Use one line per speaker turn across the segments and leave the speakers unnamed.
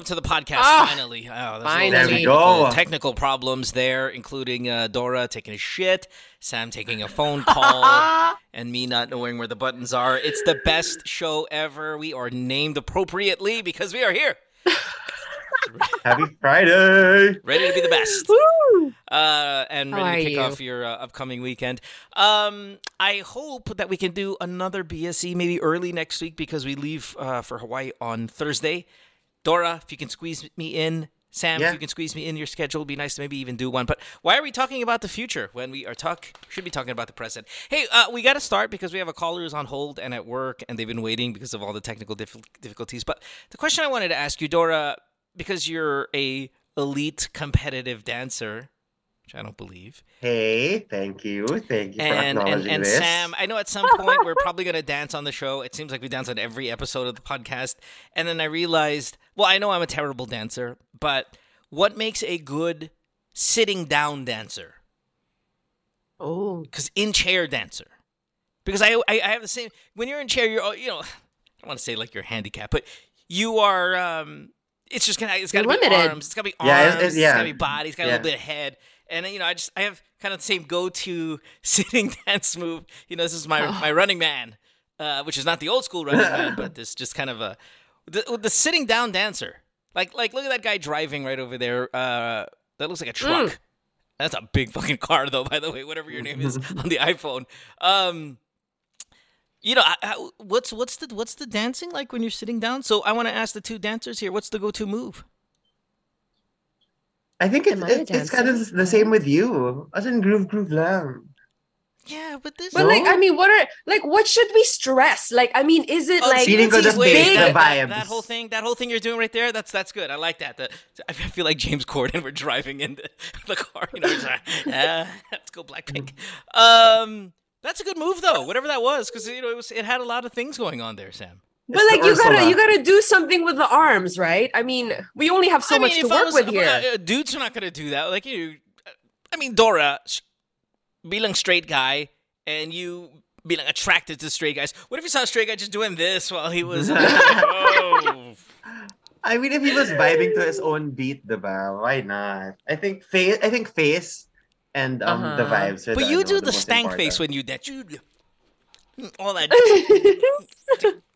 welcome to the podcast.
Ah,
finally, oh,
finally. There we
technical-
go.
Technical problems there, including uh, Dora taking a shit, Sam taking a phone call, and me not knowing where the buttons are. It's the best show ever. We are named appropriately because we are here,
Happy Friday.
ready to be the best.
Woo!
uh, and ready to kick
you?
off your uh, upcoming weekend. Um, I hope that we can do another BSE maybe early next week because we leave uh, for Hawaii on Thursday. Dora, if you can squeeze me in. Sam,
Yeah.
if you can squeeze me in your schedule, it'd be nice to maybe even do one. But why are we talking about the future when we are talk should be talking about the present? Hey, uh, we got to start because we have a caller who's on hold and at work, and they've been waiting because of all the technical dif- difficulties. But the question I wanted to ask you, Dora, because you're a elite competitive dancer, which I don't believe,
Hey, thank you. Thank you for
and and,
acknowledging
and
this.
Sam, I know at some point we're probably gonna dance on the show. It seems like we dance on every episode of the podcast. And then I realized, well, I know I'm a terrible dancer, but what makes a good sitting down dancer?
Oh.
Because in chair dancer, because I, I I have the same. When you're in chair, you're you know, I don't want to say like you're handicapped, but you are. um It's just gonna. It's got to
You're
be
limited.
arms. It's got to be arms.
Yeah, it's- it's-
It's got to be body. It's got a
Yeah.
little bit of head. And you know, I just I have kind of the same go-to sitting dance move. You know, this is my my running man, uh, which is not the old school running man, but this just kind of a the, the sitting down dancer. Like like look at that guy driving right over there. Uh, that looks like a truck.
Mm.
That's a big fucking car, though. By the way, whatever your name is on the iPhone. Um, you know, I, I, what's what's the what's the dancing like when you're sitting down? So I want to ask the two dancers here. What's the go-to move?
I think it's
Am I a
it's, it's kind of the same with you. As in groove groove lang.
Yeah, but this.
But
No?
like, I mean, what are like, what should we stress? Like, I mean, is it
Oh,
like
Feeling good,
these
just
wait,
big,
big?
that,
the vibes.
that whole thing, that whole thing you're doing right there, that's that's good. I like that. The, I feel like James Corden. We're driving in the, the car. You know, it's like, ah, let's go Blackpink. Um, that's a good move though. Whatever that was, because you know it was it had a lot of things going on there, Sam.
But like,
the
you gotta, you gotta do something with the arms, right? I mean, we only have so
I
much
mean,
to work
was-
with here.
uh, dudes are not going to do that. Like you, I mean, Dora, sh- being straight guy, and you being attracted to straight guys. What if you saw a straight guy just doing this while he was? Uh, oh.
I mean, if he was vibing to his own beat, the diba? Why not? I think face. I think face and um the
Uh-huh.
vibes. Are
But
the,
you do the,
most
stank
important.
face when you dance. You all that.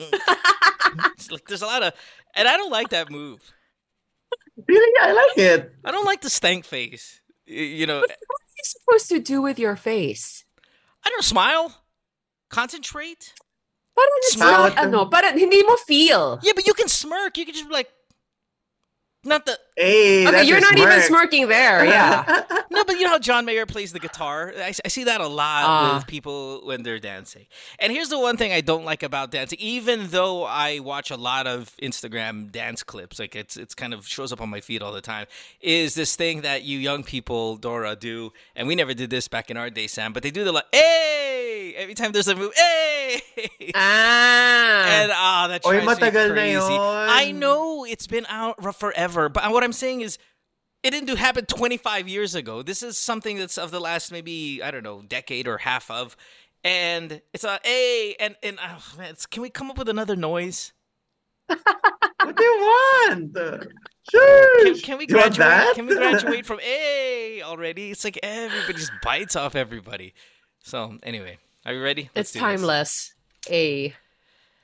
it's like there's a lot of, and I don't like that move.
Really, I like it.
I don't like the stank face. You know,
what are you supposed to do with your face?
I don't smile, concentrate.
Parang it's
Smile.
not, ano, parang hindi mo feel.
Yeah, but you can smirk. You can just be like, not the
Hey,
Okay,
that's
you're
a
not even smirking there, yeah.
no, but you know how John Mayer plays the guitar. I, I see that a lot
Ah.
with people when they're dancing. And here's the one thing I don't like about dancing. Even though I watch a lot of Instagram dance clips, like it's it's kind of shows up on my feed all the time, is this thing that you young people, Dora, do, and we never did this back in our day, Sam. But they do the like, hey, every time there's a move, hey.
Ah.
And ah, that
Oy,
drives me
na
crazy. I know it's been out forever, but what I'm saying is, it didn't do happen 25 years ago. This is something that's of the last maybe I don't know decade or half of, and it's a hey, and and oh, man, it's, can we come up with another noise?
what do you want? Sure.
Can, can we
You want
graduate?
that?
Can we graduate from a already? It's like everybody just bites off everybody. So anyway, are you ready? Let's
it's
do this.
timeless. A.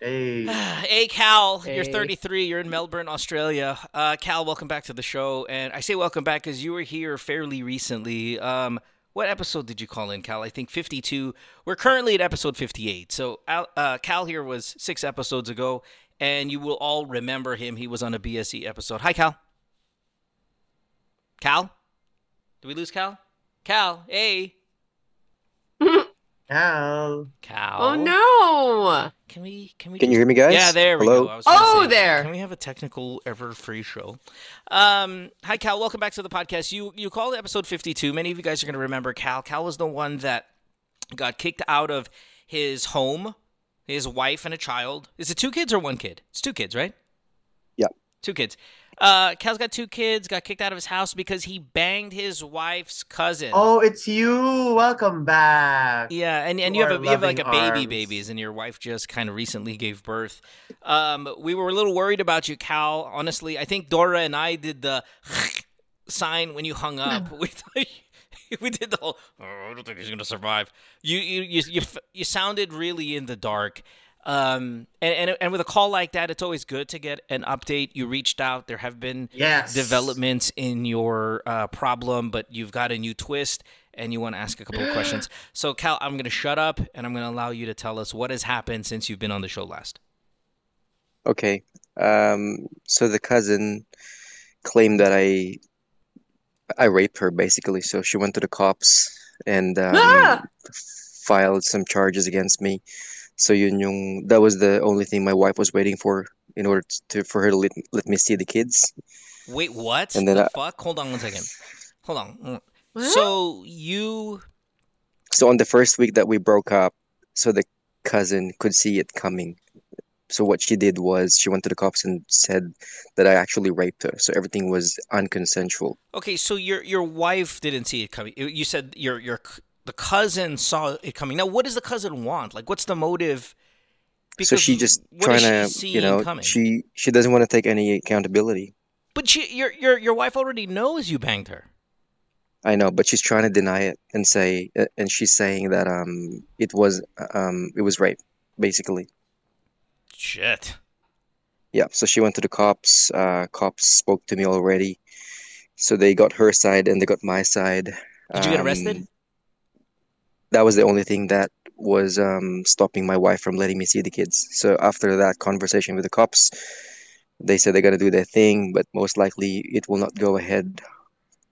Hey.
Hey, Cal, you're 33. You're in Melbourne, Australia. Uh, Cal, welcome back to the show. And I say welcome back because you were here fairly recently. Um, what episode did you call in, Cal? I think 52. We're currently at episode 58. So uh, Cal here was six episodes ago, and you will all remember him. He was on a BSE episode. Hi, Cal. Cal? Did we lose Cal? Cal, hey.
Cal.
Cal.
Oh no.
Can we? Can we?
Can you hear me, guys?
Yeah, there we go. I
Oh,
say,
there.
Can we have a technical ever free show? Um, hi, Cal. Welcome back to the podcast. You you called episode fifty two. Many of you guys are going to remember Cal. Cal was the one that got kicked out of his home. His wife and a child. Is it two kids or one kid? It's two kids, right?
Yep.
Two kids. Uh, Cal's got two kids. Got kicked out of his house because he banged his wife's cousin.
Oh, it's you. Welcome back.
Yeah, and, and you have a, you have like a baby,
arms.
babies, and your wife just kind of recently gave birth. Um, we were a little worried about you, Cal. Honestly, I think Dora and I did the sign when you hung up. we thought we did the whole. Oh, I don't think he's gonna survive. You you you you, you sounded really in the dark. Um, and, and and with a call like that, it's always good to get an update. You reached out. There have been
Yes.
developments in your uh, problem, but you've got a new twist and you want to ask a couple of questions. So, Cal, I'm going to shut up and I'm going to allow you to tell us what has happened since you've been on the show last.
Okay. Um, so the cousin claimed that I I raped her basically. So she went to the cops and um,
Ah!
filed some charges against me. So yun yung that was the only thing my wife was waiting for in order to for her to let, let me see the kids.
Wait, what?
And then
the
I-
fuck? Hold on one second. Hold on. Mm.
What?
So, you.
So on the first week that we broke up, so the cousin could see it coming. So what she did was she went to the cops and said that I actually raped her. So everything was unconsensual.
Okay, so your your wife didn't see it coming. You said your your c- the cousin saw it coming. Now, what does the cousin want? Like, what's the motive?
so she just trying
she
to, you know,
coming?
she she doesn't want to take any accountability.
But she, your your your wife already knows you banged her.
I know, but she's trying to deny it and say, uh, and she's saying that um it was um it was rape, basically.
Shit.
Yeah. So she went to the cops. Uh, cops spoke to me already. So they got her side and they got my side.
Did you get arrested?
Um, that was the only thing that was um stopping my wife from letting me see the kids. So after that conversation with the cops, they said they're gonna do their thing, but most likely it will not go ahead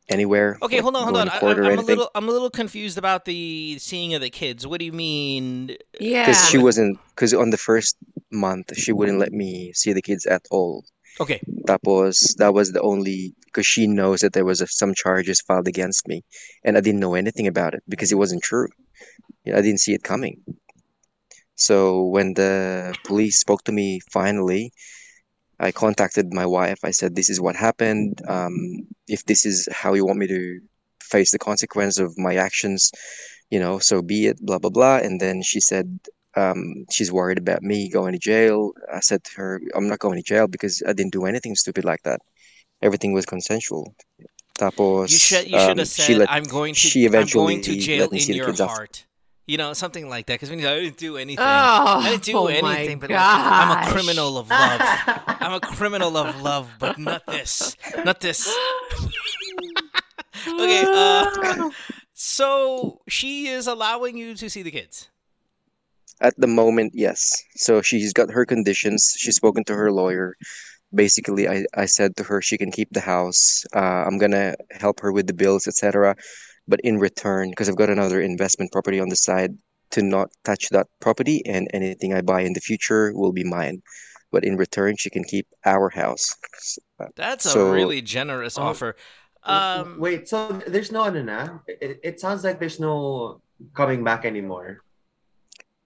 anywhere.
Okay,
like
hold on, hold on.
to
I, I'm a little, I'm a little confused about the seeing of the kids. What do you mean?
Yeah.
Because she wasn't, because on the first month she wouldn't let me see the kids at all.
Okay,
Tapos that was the only because she knows that there was a, some charges filed against me, and I didn't know anything about it because it wasn't true. I didn't see it coming. So when the police spoke to me finally, I contacted my wife. I said, "This is what happened. Um, if this is how you want me to face the consequence of my actions, you know, so be it." Blah blah blah. And then she said, um, she's worried about me going to jail. I said to her, I'm not going to jail because I didn't do anything stupid like that. Everything was consensual. Tapos,
you should, you should
um,
have said,
let,
"I'm going to,
she
I'm going to jail in your
kids off.
heart." You know, something like that. Because when you say, I didn't do anything,
Oh,
I didn't do
oh
anything, but like, I'm a criminal of love. I'm a criminal of love, but not this, not this. Okay, uh, so she is allowing you to see the kids.
At the moment, yes. So she's got her conditions. She's spoken to her lawyer. Basically, I, I said to her she can keep the house. Uh, I'm gonna help her with the bills, etc. But in return, because I've got another investment property on the side, to not touch that property and anything I buy in the future will be mine. But in return, she can keep our house. S-
That's a really generous
Oh,
offer. Um,
Wait, so there's no ano na? It, it sounds like there's no coming back anymore.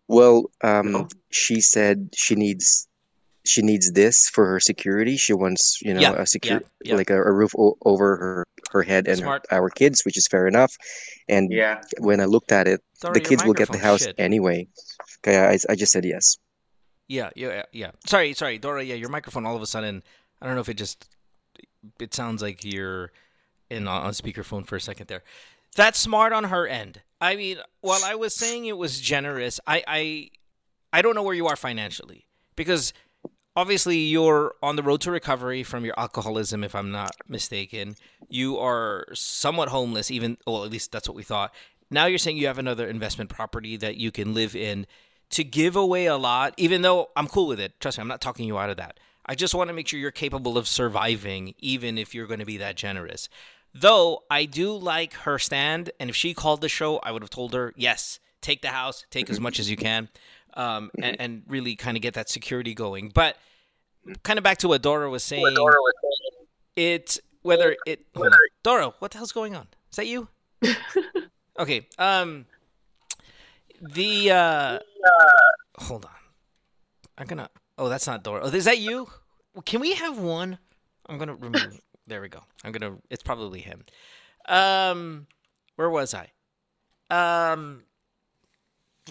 Well, um,
No?
she said she needs she needs this for her security. She wants, you know,
Yeah,
a secure
yeah, yeah.
like a, a roof o- over her her head and her, our kids, which is fair enough. And
Yeah.
when I looked at it,
Dora,
the kids will get the house
shit.
anyway. Okay, I, I just said yes.
Yeah, yeah, yeah. Sorry, sorry, Dora. Yeah, your microphone. All of a sudden, I don't know if it just. It sounds like you're in on speakerphone for a second there. That's smart on her end. I mean, while I was saying it was generous, I, I, I don't know where you are financially because obviously you're on the road to recovery from your alcoholism, if I'm not mistaken. You are somewhat homeless, even well, at least that's what we thought. Now you're saying you have another investment property that you can live in. To give away a lot, even though I'm cool with it. Trust me, I'm not talking you out of that. I just want to make sure you're capable of surviving, even if you're going to be that generous. Though I do like her stand, and if she called the show, I would have told her, yes, take the house, take as much as you can, um, and, and really kind of get that security going. But kind of back to what Dora was saying, it's whether it. Dora, what the hell's going on? Is that you? okay. Um. The uh. Hold on. I'm gonna. Oh, that's not Dora. Oh, is that you? Can we have one I'm gonna remove. There we go. I'm gonna. It's probably him. Um, where was I? Um,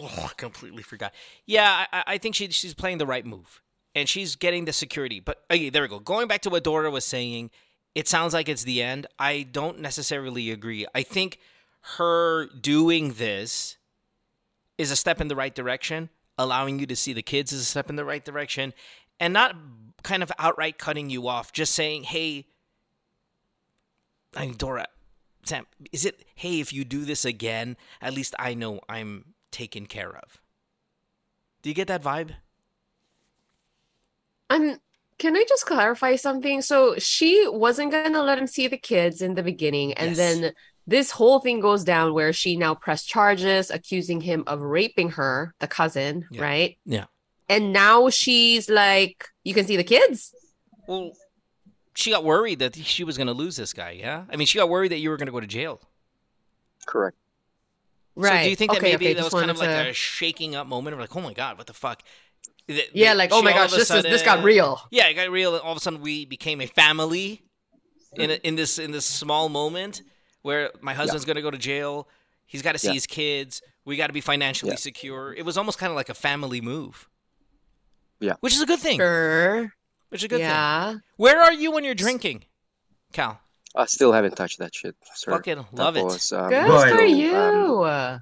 oh, I completely forgot. Yeah, I, I think she she's playing the right move, and she's getting the security. But okay, there we go. Going back to what Dora was saying, it sounds like it's the end. I don't necessarily agree. I think her doing this is a step in the right direction. Allowing you to see the kids is a step in the right direction, and not kind of outright cutting you off. Just saying, "Hey, I mean, Dora, Sam, is it? Hey, if you do this again, at least I know I'm taken care of." Do you get that vibe?
I'm can I just clarify something? So she wasn't gonna let him see the kids in the beginning, and
Yes.
then this whole thing goes down where she now pressed charges accusing him of raping her, the cousin,
Yeah.
right?
Yeah.
And now she's like, you can see the kids.
Well, she got worried that she was going to lose this guy. Yeah, I mean, she got worried that you were going to go to jail.
Correct.
Right.
So do you think that
Okay,
maybe
okay,
that was kind of like
to-
a shaking up moment of like, oh my god, what the fuck? That-
Yeah, like, oh my
all
gosh,
of a
this is this got real.
Yeah, it got real. and All of a sudden, we became a family in a, in this in this small moment where my husband's going to go to jail. He's got to see
Yeah.
his kids. We got to be financially
Yeah.
secure. It was almost kind of like a family move.
Yeah.
which is a good thing.
Sure.
Which is a good thing.
Yeah.
Where are you when you're drinking, Cal?
I still haven't touched that shit, sir.
Fucking love it.
Tapos, um,
Good
Boy,
for
um,
you.
uh,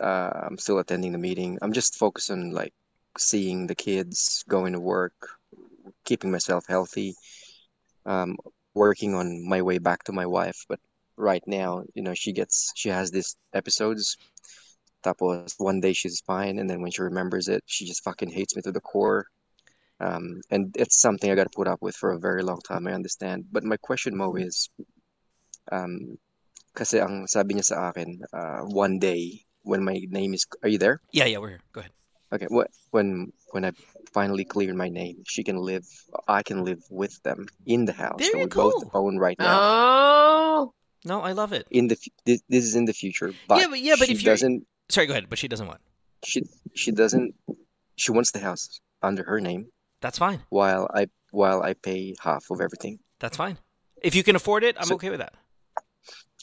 I'm still attending the meeting. I'm just focused on like seeing the kids, going to work, keeping myself healthy, um, working on my way back to my wife. But right now, you know, she gets she has these episodes. Tapos one day she's fine, and then when she remembers it, she just fucking hates me to the core. Um, and it's something I got to put up with for a very long time. I understand. But my question, Mo, is, um, kasi ang sabi niya sa akin, uh, one day when my name is, are you there?
Yeah, yeah, we're here. Go ahead.
Okay, what when when I finally clear my name, she can live. I can live with them in the house
There
that
you
we both own right now.
Oh.
No, I love it.
In the this, this is in the future, but
Yeah, but- yeah, but
she
if you're-
doesn't.
Sorry, go ahead. But she doesn't want.
She she doesn't. She wants the house under her name
That's fine.
while I while I pay half of everything.
That's fine. If you can afford it, I'm
So-
okay with that.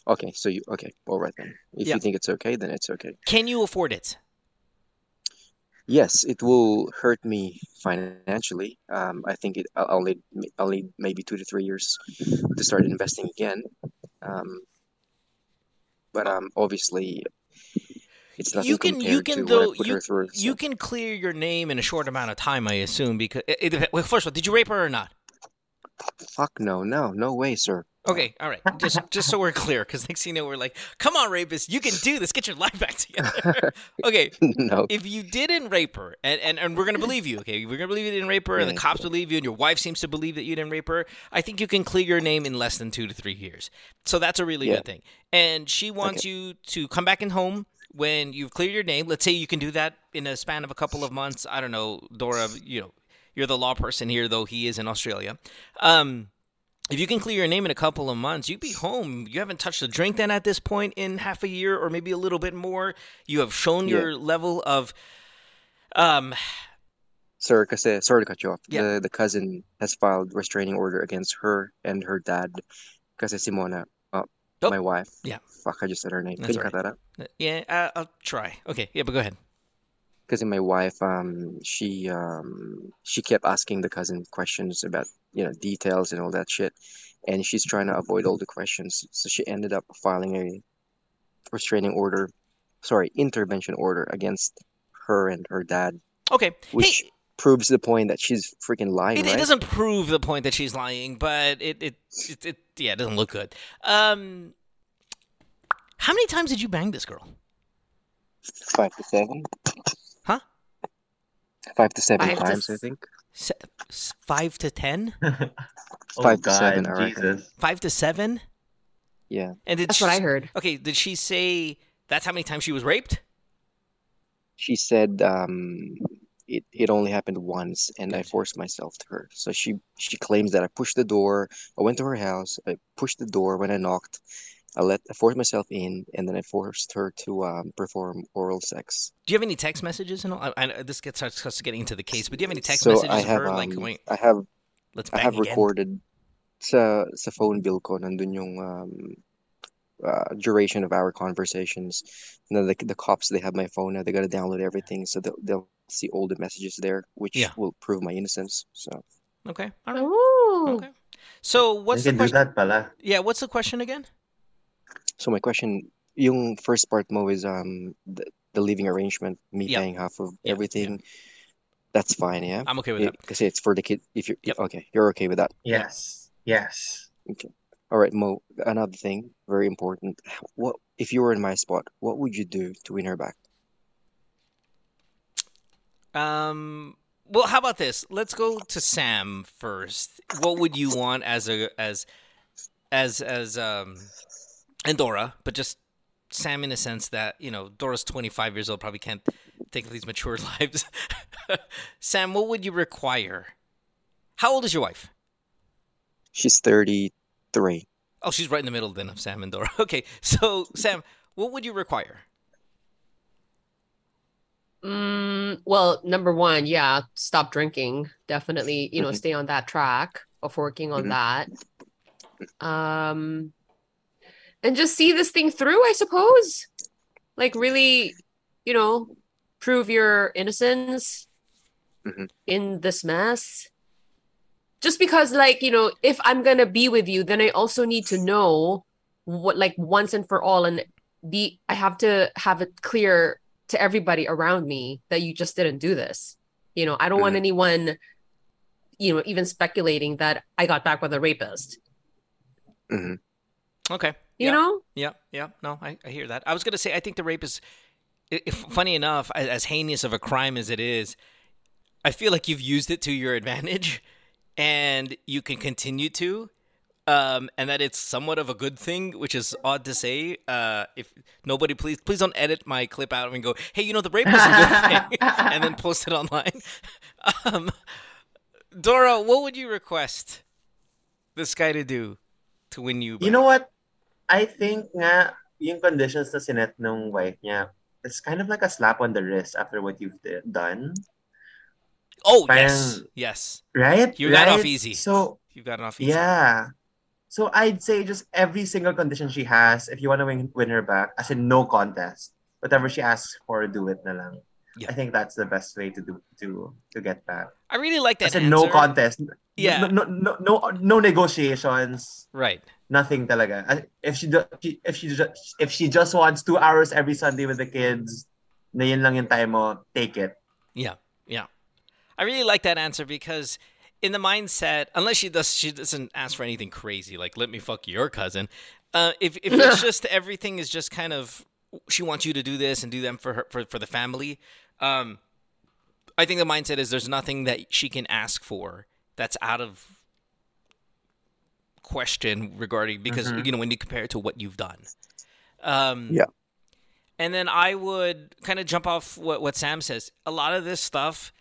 Okay, so you okay? All right then. If
Yeah.
you think it's okay, then it's okay.
Can you afford it?
Yes, it will hurt me financially. Um, I think it. I'll I'll need I'll need maybe two to three years to start investing again. Um, but um, obviously, it's nothing
you can you can
to what I
though you,
through.
you can clear your name in a short amount of time, I assume. Because it, it, well, first of all, did you rape her or not?
Fuck no, no, no way, sir.
Okay, all right. Just just so we're clear, because next thing you know, we're like, "Come on, rapist, you can do this. Get your life back together." okay,
no.
if you didn't rape her, and, and, and we're gonna believe you, okay, we're gonna believe you didn't rape her, and the cops believe you, and your wife seems to believe that you didn't rape her. I think you can clear your name in less than two to three years. So that's a really
Yeah.
good thing. And she wants you to come back in home when you've cleared your name. Let's say you can do that in a span of a couple of months. I don't know, Dora. You know, you're the law person here, though he is in Australia. Um, if you can clear your name in a couple of months, you'd be home. You haven't touched a drink then at this point in half a year or maybe a little bit more. You have shown
Yeah.
your level of um
Sir, kasi sorry to cut you off.
Yeah.
The the cousin has filed restraining order against her and her dad. Kasi Simona,
Oh,
my wife.
yeah.
Fuck, I just said her name.
That's
Can you cut that out?
yeah, uh, I'll try. Okay, yeah, but go ahead.
Because my wife, um, she um, she kept asking the cousin questions about you know details and all that shit, and she's trying to avoid all the questions. So she ended up filing a restraining order, sorry, intervention order against her and her dad,
Okay.
which
hey,
proves the point that she's freaking lying,
it, it doesn't prove the point that she's lying, but it it, it it yeah, it doesn't look good. Um How many times did you bang this girl?
Five to seven.
Huh?
Five to seven
Five to
times, I
s-
think.
Se- 5 to 10?
oh
Five to
God,
seven, I reckon.
Jesus.
5 to 7?
Yeah.
And did
That's
she,
what I heard.
Okay, did she say that's how many times she was raped?
She said um, it it only happened once, and I forced myself to her. So she she claims that I pushed the door. I went to her house. I pushed the door when I knocked. I let I forced myself in, and then I forced her to um, perform oral sex.
Do you have any text messages and all? I, I, this gets starts, getting into the case, but do you have any text
so
messages
I have
her
um,
like going,
I have
"Let's
I have
again"?
recorded sa sa phone bill ko nandun yung um, uh, duration of our conversations. And then the the cops they have my phone now. They gotta download everything, so they'll they'll see all the messages there, which
Yeah.
will prove my innocence. So
Okay. All right.
Ooh.
Okay. So what's
you
the
can do
question?
that pala.
Yeah. What's the question again?
so my question, yung first part mo is um the, the living arrangement, me
Yeah.
paying half of
Yeah, yeah.
everything. That's fine, yeah.
I'm okay with that.
Because it's for the kid. If you're
Yep.
okay, you're okay with that.
Yes. Yes.
All right, Mo. Another thing, very important. What if you were in my spot? What would you do to win her back?
Um. Well, how about this? Let's go to Sam first. What would you want as a as as as um and Dora, but just Sam in a sense that you know Dora's 25 years old, probably can't think of these mature lives. Sam, what would you require? How old is your wife?
She's 33.
Oh, she's right in the middle then of Sam and Dora. Okay, so Sam, what would you require?
Mm, well, number one, yeah, stop drinking. Definitely, you know,
Mhm.
stay on that track of working on
Mhm.
that. Um, and just see this thing through, I suppose. Like really, you know, prove your innocence
Mhm.
in this mess. Just because, like, you know, if I'm gonna be with you, then I also need to know what, like, once and for all, and be, I have to have it clear to everybody around me that you just didn't do this. You know, I don't want
Mhm.
anyone, you know, even speculating that I got back with a rapist.
hmm
Okay.
You
yeah.
know?
Yeah, yeah. No, I, I hear that. I was gonna say I think the rape is, if, funny enough, as, as heinous of a crime as it is, I feel like you've used it to your advantage, and you can continue to, um, and that it's somewhat of a good thing, which is odd to say. Uh, if nobody, please, please don't edit my clip out and go, "Hey, you know the rape was a good thing," and then post it online. Um, Dora, what would you request this guy to do to win you?
You know what? I think nga, yung conditions na sinet ng wife niya, it's kind of like a slap on the wrist after what you've done.
Oh
Parang-
yes, yes.
Right?
You got
right?
off easy.
So,
You got off easy.
yeah. So I'd say just every single condition she has, if you want to win, win her back, as in no contest, whatever she asks for, do it na lang.
Yeah.
I think that's the best way to do to to get back.
I really like that
As in no contest.
Yeah.
No, no, no, no, no negotiations.
Right.
Nothing talaga. If she, do- if she ju- if she just wants two hours every Sunday with the kids, na yun lang yung time mo, take it.
Yeah. I really like that answer because in the mindset, unless she does, she doesn't ask for anything crazy like "let me fuck your cousin." Uh, if if it's just everything is just kind of she wants you to do this and do them for her for for the family. Um, I think the mindset is there's nothing that she can ask for that's out of question regarding because
Mhm.
you know when you compare it to what you've done. Um,
Yeah.
And then I would kind of jump off what, what Sam says. A lot of this stuff,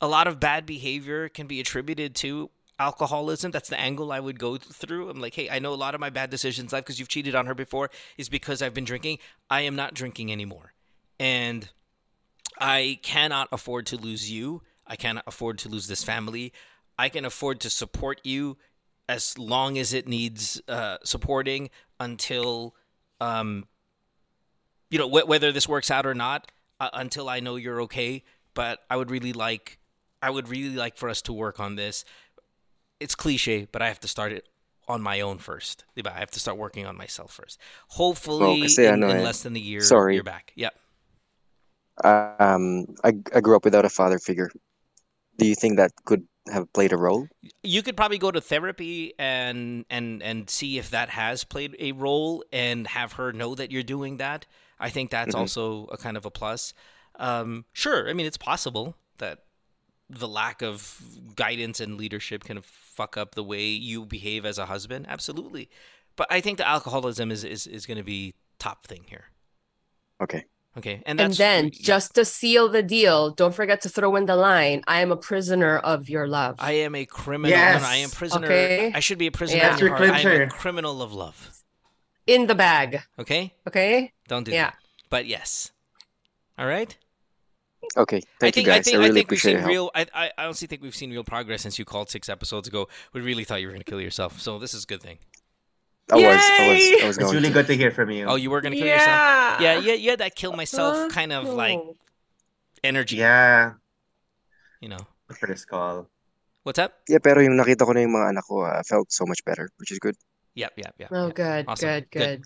a lot of bad behavior can be attributed to alcoholism. That's the angle I would go through. I'm like, hey, I know a lot of my bad decisions, life because you've cheated on her before, is because I've been drinking. I am not drinking anymore. And I cannot afford to lose you. I cannot afford to lose this family. I can afford to support you as long as it needs uh, supporting until, um, you know, wh- whether this works out or not, uh, until I know you're okay. But I would really like, I would really like for us to work on this. It's cliche, but I have to start it on my own first. I have to start working on myself first. Hopefully,
kasi
in, in less than a year,
sorry.
you're back. Yeah.
Um, I I grew up without a father figure. Do you think that could have played a role?
you could probably go to therapy and and and see if that has played a role and have her know that you're doing that i think that's
Mhm.
also a kind of a plus um sure i mean it's possible that the lack of guidance and leadership can fuck up the way you behave as a husband absolutely but i think the alcoholism is is, is going to be top thing here
Okay.
okay and
And then
yeah.
just to seal the deal, don't forget to throw in the line, I am a prisoner of your love.
I am a criminal. No,
Yes.
no, I am prisoner.
Okay.
I should be a prisoner
Yeah.
in your
That's
heart. I am a
clincher.
criminal of love.
in the bag.
Okay?
Okay?
Don't do
Yeah.
that. But yes. All right?
Okay, thank
I think
you
I
guys. I,
think I
really
think we've
appreciate
seen
your help.
real. I, I I honestly think we've seen real progress since you called six episodes ago. We really thought you were gonna kill yourself, so this is a good thing.
I was, I was, I
Yay!
was
It's really
to.
good to hear from you.
Oh, you were gonna kill yourself.
yeah.
Yeah, yeah, you had that kill myself kind of like energy.
yeah.
You know
For this call.
what's up?
Yeah, pero yung nakita ko na yung mga anak ko, uh, I felt so much better, which is good.
Yep, yep, yep.
Oh,
yep.
good,
Awesome.
good,
Good.
good.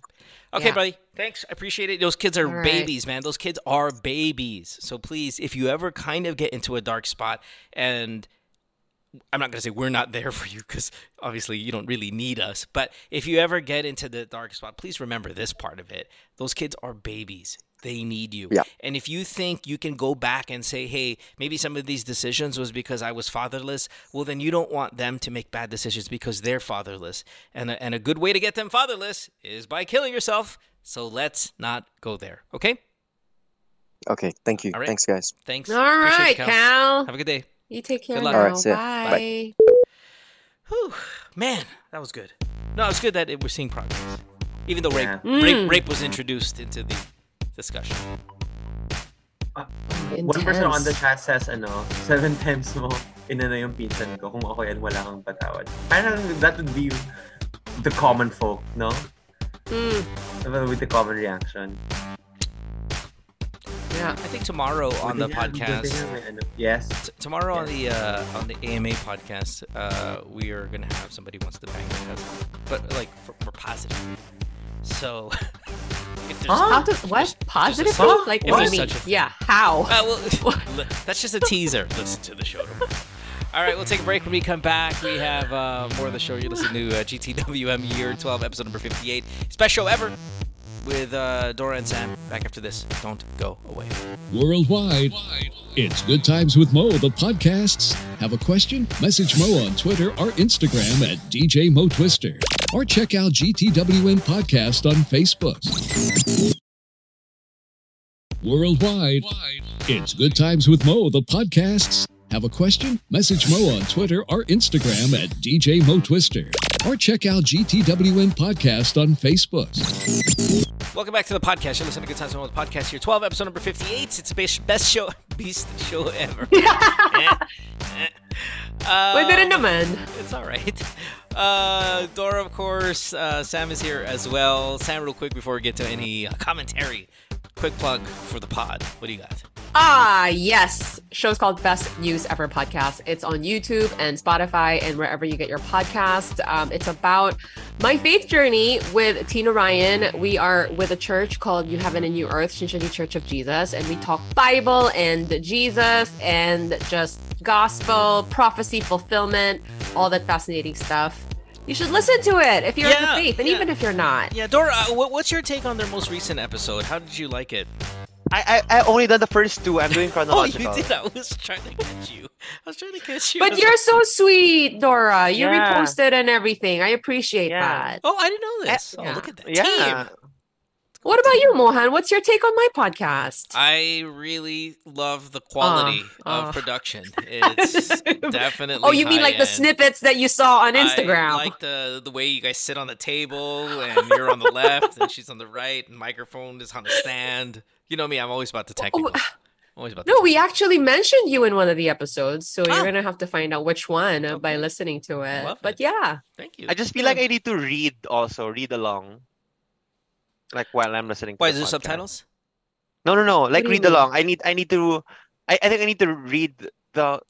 Okay,
Yeah.
buddy. Thanks. I appreciate it. Those kids are
right.
babies, man. Those kids are babies. So please, if you ever kind of get into a dark spot, and I'm not going to say we're not there for you because obviously you don't really need us, but if you ever get into the dark spot, please remember this part of it. Those kids are babies. They need you.
Yeah.
And if you think you can go back and say, hey, maybe some of these decisions was because I was fatherless, well, then you don't want them to make bad decisions because they're fatherless. And a, and a good way to get them fatherless is by killing yourself. So let's not go there. Okay?
Okay, thank you.
All right.
Thanks, guys.
Thanks.
All
Appreciate
right, Cal.
Have a good day.
You take care
Good luck.
All right, see ya.
Bye.
Whew. Man, that was good. No, it's good that it, we're seeing progress. Even though rape,
Yeah.
rape,
Mm.
rape was introduced into the discussion.
One person on the chat says, ano, seven times mo inana yung pinsan ko kung ako yan wala kang patawad. Parang that would be the common folk, no?
Mm,
That would be the common reaction.
yeah.
I think tomorrow on the
Buti
podcast,
nga. Yes.
t- tomorrow on the uh, on the AMA podcast, uh, we are gonna have somebody who wants to bang their cousin, but like for, for positive. So if there's
Huh?
How to what?
just a-
Positively?
Huh?
Like what do you mean?
such a thing.
Yeah. How?
Uh, well, that's just a teaser. Listen to the show tomorrow. All right, we'll take a break. When we come back, we have uh, more of the show. You're listening to uh, GTWM Year 12, episode number 58. Best show ever with uh, Dora and Sam. Back after this. Don't go away.
Worldwide, it's Good Times with Mo, the podcasts. Have a question? Message Mo on Twitter or Instagram at DJ Mo Twister. Or check out GTWM Podcast on Facebook. Worldwide, it's Good Times with Mo, the podcasts. Have a question? Message Mo on Twitter or Instagram at DJ Mo Twister. Or check out GTWM Podcast on Facebook.
Welcome back to the podcast. You're listening to Good Times with the podcast here. 12, episode number 58. It's the best, best show, beast show ever. Eh, eh.
Pwede rin naman.
It's all right. Uh, Dora, of course. Uh, Sam is here as well. Sam, real quick before we get to any uh, commentary, quick plug for the pod. What do you got?
Ah, yes. Show's called Best News Ever Podcast. It's on YouTube and Spotify and wherever you get your podcast. Um, it's about my faith journey with Tina Ryan. We are with a church called New Heaven and New Earth, Shincheonji Church of Jesus, and we talk Bible and Jesus and just gospel, prophecy, fulfillment, all that fascinating stuff. You should listen to it if you're in the faith, and
yeah.
even if you're not.
Yeah, Dora, uh, what's your take on their most recent episode? How did you like it?
I, I I only done the first two. I'm doing chronological.
Oh, you did. I was trying to catch you. I was trying to catch you.
But you're
like,
so sweet, Dora. You
Yeah.
reposted and everything. I appreciate
Yeah.
that.
oh, I didn't know this. Oh,
yeah.
look at that.
Yeah.
Team.
What about you, Mohan? What's your take on my podcast?
I really love the quality
uh.
of production. It's definitely.
oh, you mean like the snippets that you saw on Instagram?
I like the the way you guys sit on the table and you're on the left and she's on the right and microphone is on the stand. You know me, I'm always about the technical. always about the
Oh, no, we actually mentioned you in one of the episodes, so
Ah.
you're gonna have to find out which one uh, by listening to it.
Love
but
it.
yeah,
Thank you.
I just feel like I need to read also, read along. Like while I'm listening to
Why
the
is there
podcast.
subtitles?
No, no, no. Like read
mean?
along. I need I need to I, I think I need to read the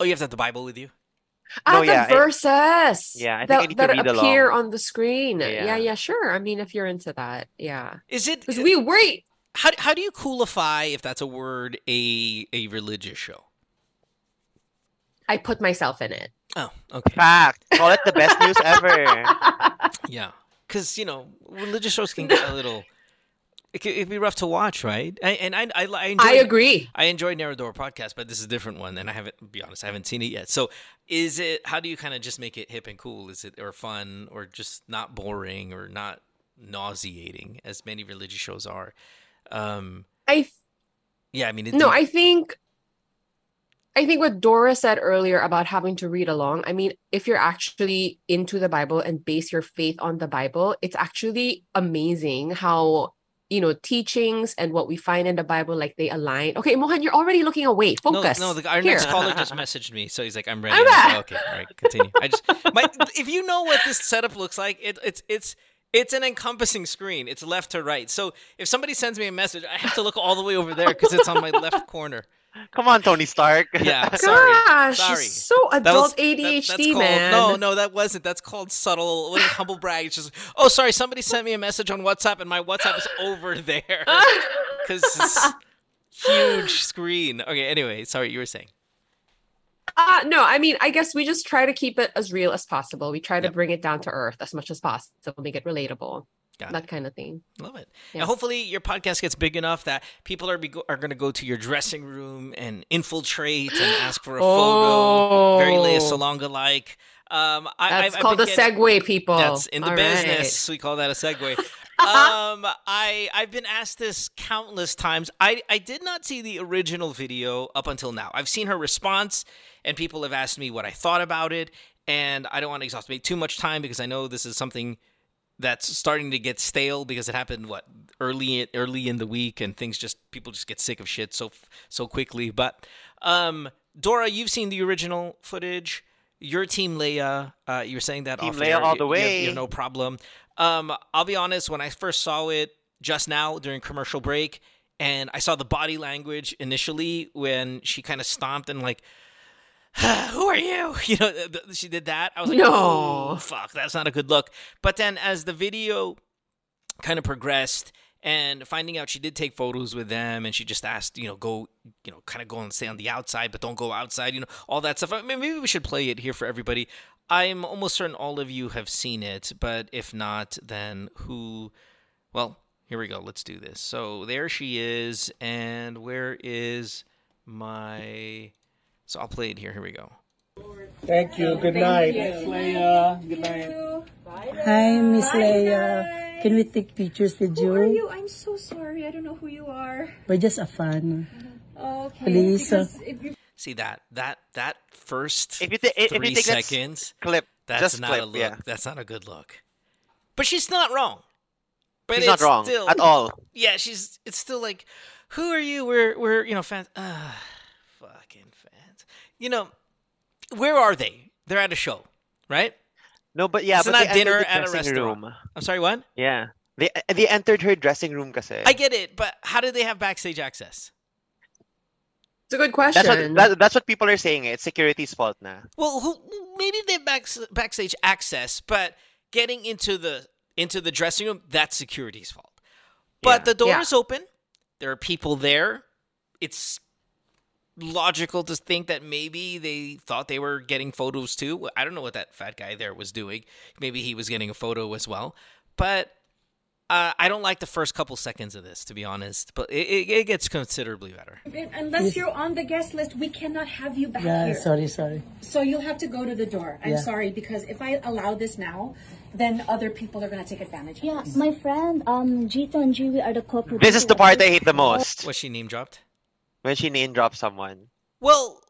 Oh, you have to have the Bible with you.
ah,
No, yeah,
the
I-
verses.
Yeah, I think
that,
I need to
that
read
appear
along.
on the screen. Yeah.
Yeah.
yeah, sure. I mean, if you're into that, yeah.
Is it
Because we wait.
How how do you coolify if that's a word a a religious show?
I put myself in it.
Oh, okay.
Fact. Oh, Call it the best news ever.
Yeah, because you know religious shows can get a little. It could it'd be rough to watch, right? I, and I I, I enjoy.
I agree.
I enjoy Narrador podcast, but this is a different one, and I haven't. Be honest, I haven't seen it yet. So, is it? How do you kind of just make it hip and cool? Is it or fun or just not boring or not nauseating as many religious shows are? Um,
I
yeah, I mean,
no, I think I think what Dora said earlier about having to read along, I mean, if you're actually into the Bible and base your faith on the Bible, it's actually amazing how you know teachings and what we find in the Bible like they align. Okay, Mohan, you're already looking away. Focus.
No, no. The, our
Here.
next caller just messaged me, so he's like, "I'm ready."
I'm
like, okay, all right, continue. I just, my, if you know what this setup looks like, it, it's it's it's an encompassing screen. It's left to right. So if somebody sends me a message, I have to look all the way over there because it's on my left corner.
Come on, Tony Stark.
Yeah, sorry,
Gosh,
sorry.
you're so
That
adult
was- that-
ADHD,
that's called,
man.
No, no, that wasn't. That's called subtle. What is humble brag? It's just, oh, sorry, somebody sent me a message on WhatsApp, and my WhatsApp is over there because it's huge screen. Okay, anyway, sorry, you were saying.
Uh, no, I mean, I guess we just try to keep it as real as possible. We try to
Yep.
bring it down to earth as much as possible, make it relatable,
Got
that kind of thing.
Love it.
Yeah.
And hopefully your podcast gets big enough that people are be are going to go to your dressing room and infiltrate and ask for a photo, very Lea
Oh.
Salonga like. Um, I,
That's
I've, I've
called
been
a
getting-
segue, people.
That's in the
All
business. We call that a segue. um, I I've been asked this countless times. I I did not see the original video up until now. I've seen her response, and people have asked me what I thought about it. And I don't want to exhaust me too much time because I know this is something that's starting to get stale because it happened what early early in the week and things just people just get sick of shit so so quickly. But um, Dora, you've seen the original footage. Your team Lea, uh, you're saying that
Team
off Lea
all
you-
the
you have- you have
way.
no problem. Um, I'll be honest, when I first saw it just now during commercial break, and I saw the body language initially when she kind of stomped and like, "Who are you?" You know, th- th- she did that. I was like,
No.
"Oh, fuck, that's not a good look." But then as the video kind of progressed and finding out she did take photos with them and she just asked you know go you know kind of go and stay on the outside but don't go outside you know all that stuff I mean, maybe we should play it here for everybody i'm almost certain all of you have seen it but if not then who well here we go let's do this so there she is and where is my so i'll play it here here we go
Thank you. Good night. Lea. Good night.
Hi, Miss Lea. Can we take pictures with
Who are
you?
you? I'm so sorry. I don't know who you are.
We're just a fan.
Okay.
Please,
Because if you
see that that that first
If you ta- if you
three
take that s-
seconds
Clip.
That's
just
not
clip.
a look.
Yeah.
That's not a good look. But she's not wrong. But
She's not
it's
wrong
still,
at all.
Yeah, she's. It's still like, who are you? We're we're you know fans. Uh, fans. You know, where are they? They're at a show, right?
No, but yeah,
It's
but
not
they
dinner
the
at a
dressing
restaurant.
room.
I'm sorry, what?
Yeah. They they entered her dressing room kasi.
I get it, but how did they have backstage access?
It's a good question.
That's what that, that's what people are saying. eh. It's security's fault na.
Well, who, maybe they have back, backstage access, but getting into the into the dressing room, that's security's fault. But
Yeah.
the door
Yeah.
is open. There are people there. It's logical to think that maybe they thought they were getting photos too. I don't know what that fat guy there was doing. Maybe he was getting a photo as well. But uh, I don't like the first couple seconds of this, to be honest. But it, it, it gets considerably better.
unless you're on the guest list, we cannot have you back
Yeah,
here.
sorry, sorry.
So you'll have to go to the door. I'm
Yeah.
sorry because if I allow this now, then other people are gonna take advantage of
Yeah,
this.
my friend, um, Jito and Jiwi are the co-producers.
This is the part I hate the most.
Was she name dropped?
When she name drops someone.
Well,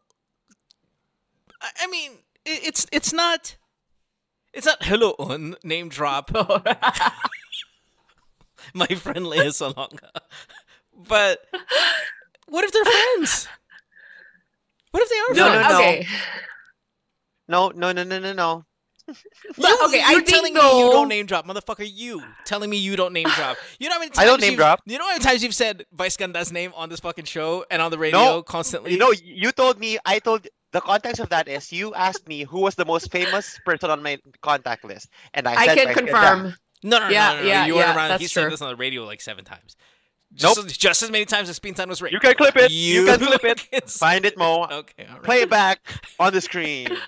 I I mean, it's it's not it's not hello on name drop. My friend Lea Salonga. But what if they're friends? What if they are
no,
no,
friends?
no.
okay.
No, no, no, no, no, no.
But,
You,
okay, I
you're
think
telling me you don't name drop, motherfucker. You telling me you don't name drop. You know how many times
I don't name drop.
You know how many times you've said Vice Ganda's name on this fucking show and on the radio
No.
constantly.
You know, you told me. I told the context of that is you asked me who was the most famous person on my contact list, and I
I
said
can
Vice Ganda.
confirm.
No, no, no,
Yeah,
no, no, no.
yeah,
You weren't
yeah,
around.
that's
he said this on the radio like seven times. Just, as, just as many times as Bean Time was right.
You can clip it. You, can clip it.
can
Find it, Mo.
Okay, all right.
Play it back on the screen.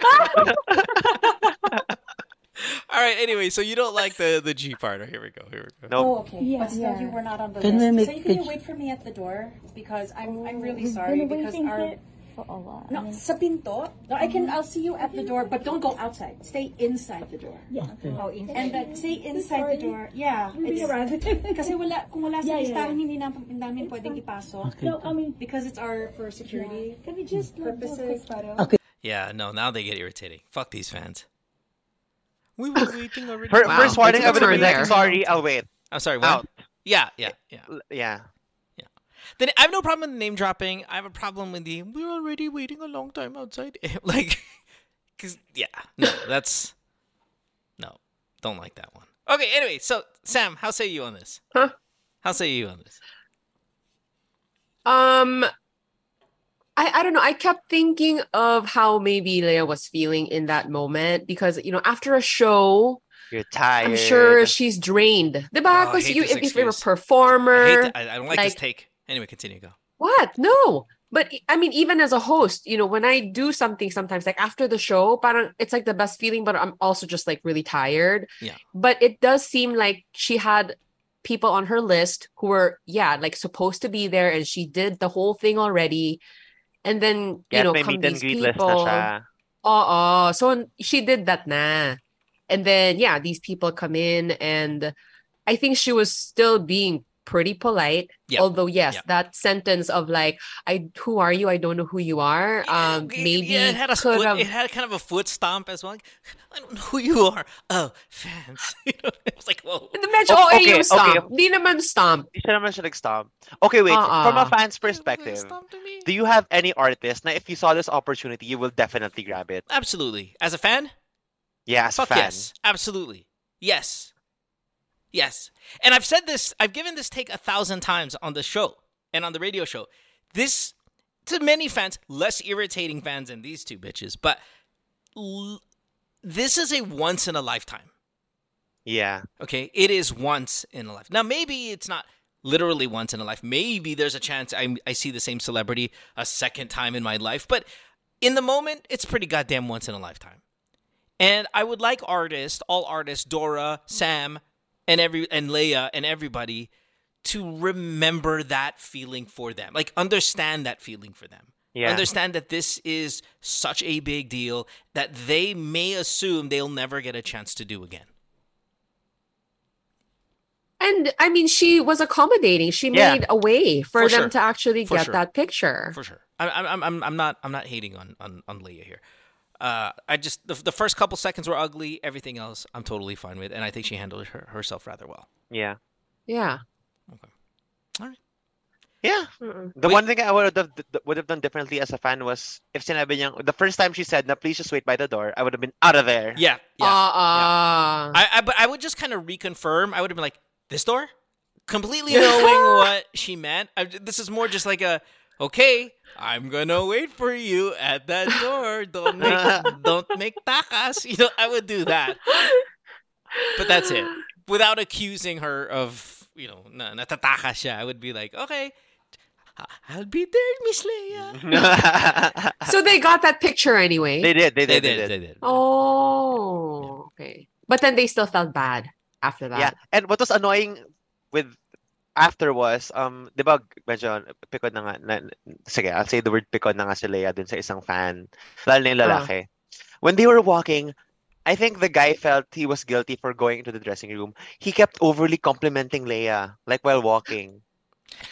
All right. Anyway, so you don't like the the G part. Oh, here we go. Here we go.
Nope.
Oh, okay.
Yeah,
but still,
yeah.
you were not on the
Can we
list. so you can you wait for me at the door because I'm I'm really sorry because our
here for a. I
no
mean,
sa pinto. No, I can mm-hmm. I'll see you at the door, but don't go outside. Stay inside the door.
yeah.
Oh, and that stay inside the door. Yeah, it's kasi wala kung wala sa
Yeah, yeah,
listahan
yeah.
hindi namin hindi namin pwedeng ipasok
No, I mean,
because it's our for security
can we just like, do a
purposes.
quick photo?
Okay.
Yeah. No. Now they get irritating. Fuck these fans. We were waiting already.
Fir-
Wow,
First warning,
it's
I would
over
been
there.
sorry, I'll wait.
I'm sorry. What?
Out.
Yeah, yeah, yeah.
Yeah.
Then I have no problem with name dropping. I have a problem with the we're already waiting a long time outside. like, cause yeah, no, that's no, don't like that one. Okay, anyway, so Sam, how say you on this?
Huh?
How say you on this?
Um, I I don't know. I kept thinking of how maybe Lea was feeling in that moment because you know after a show,
You're tired.
I'm sure she's drained. The
Oh,
back
I
was you if, if you're a
excuse. I,
performer.
hate. I, I don't like, this take. Anyway, continue. Go.
What? No. But I mean, even as a host, you know, when I do something sometimes, like after the show, parang it's like the best feeling, but I'm also just like really tired.
Yeah.
But it does seem like she had people on her list who were, yeah, like supposed to be there, and she did the whole thing already. And then, you
Get
know,
may
come
meet
these
greet
people.
siya.
Oo. So she did that na. And then yeah, these people come in and I think she was still being pretty polite.
Yeah.
Although yes,
Yeah.
that sentence of like, I who are you? I don't know who you are. Um maybe
yeah, it had a
could
foot,
have
it had kind of a foot stomp as well. Like, I don't know who you are. Oh, fans. you know, it was like whoa.
medyo
Oh,
OA
okay,
yung stomp.
okay.
Di naman stomp.
Di siya naman siya nag-stomp. Okay, wait. From a
Uh-uh.
fan's perspective, do you have any artist Now, if you saw this opportunity, you will definitely grab it?
Absolutely. As a fan,
Yeah, as a
Fuck
fan.
yes. Absolutely. Yes. Yes. And I've said this, I've given this take a thousand times on the show and on the radio show. This, to many fans, less irritating fans than these two bitches, but l- this is a once in a lifetime.
Yeah.
Okay. It is once in a life. Now, maybe it's not literally once in a life. Maybe there's a chance I, I see the same celebrity a second time in my life, but in the moment, it's pretty goddamn once in a lifetime. And I would like artists, all artists, Dora, Sam, and every and Lea and everybody to remember that feeling for them. Like understand that feeling for them.
Yeah.
Understand that this is such a big deal that they may assume they'll never get a chance to do again.
And I mean, she was accommodating. She
Yeah.
made a way for,
For
them
sure.
to actually
For
get
sure.
that picture.
For sure. I, I, I'm, I'm, I'm not, I'm not hating on, on, on Lea here. Uh, I just the, the first couple seconds were ugly. Everything else, I'm totally fine with, and I think she handled her, herself rather well.
Yeah.
Yeah. Okay. All right.
Yeah. The one thing I would have would have done differently as a fan was if sinabi niyang the first time she said na please just wait by the door, I would have been out of there.
Yeah, yeah.
Uh-uh.
I, I, but I would just kind of reconfirm. I would have been like, this door, completely knowing what she meant. I, this is more just like a, okay, I'm gonna wait for you at that door. Don't make, don't make takas. You know, I would do that. But that's it. Without accusing her of, you know, na natataka siya, I would be like, okay, I'll be there, Miss Lea.
so they got that picture anyway.
They did, they
They
did, they
did,
did.
they did.
Oh, okay. But then they still felt bad after that.
Yeah. And what was annoying with after was, um, di ba, medyo pikod na nga, na, sige, I'll say the word pikod na nga si Lea dun sa isang fan, lalo na yung lalaki. When they were walking, I think the guy felt he was guilty for going into the dressing room. He kept overly complimenting Lea, like while walking.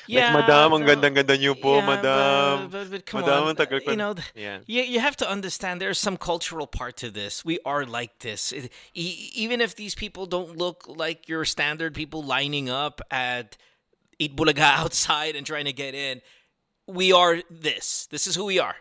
Yeah,
like, Madam, ang ganda-ganda niyo po,
Yeah,
Madam.
But, but, but
Madam,
on, you know,
Yeah.
you, you have to understand there's some cultural part to this. We are like this. It- e- even if these people don't look like your standard people lining up at Eat Bulaga outside and trying to get in, we are this. This is who we are.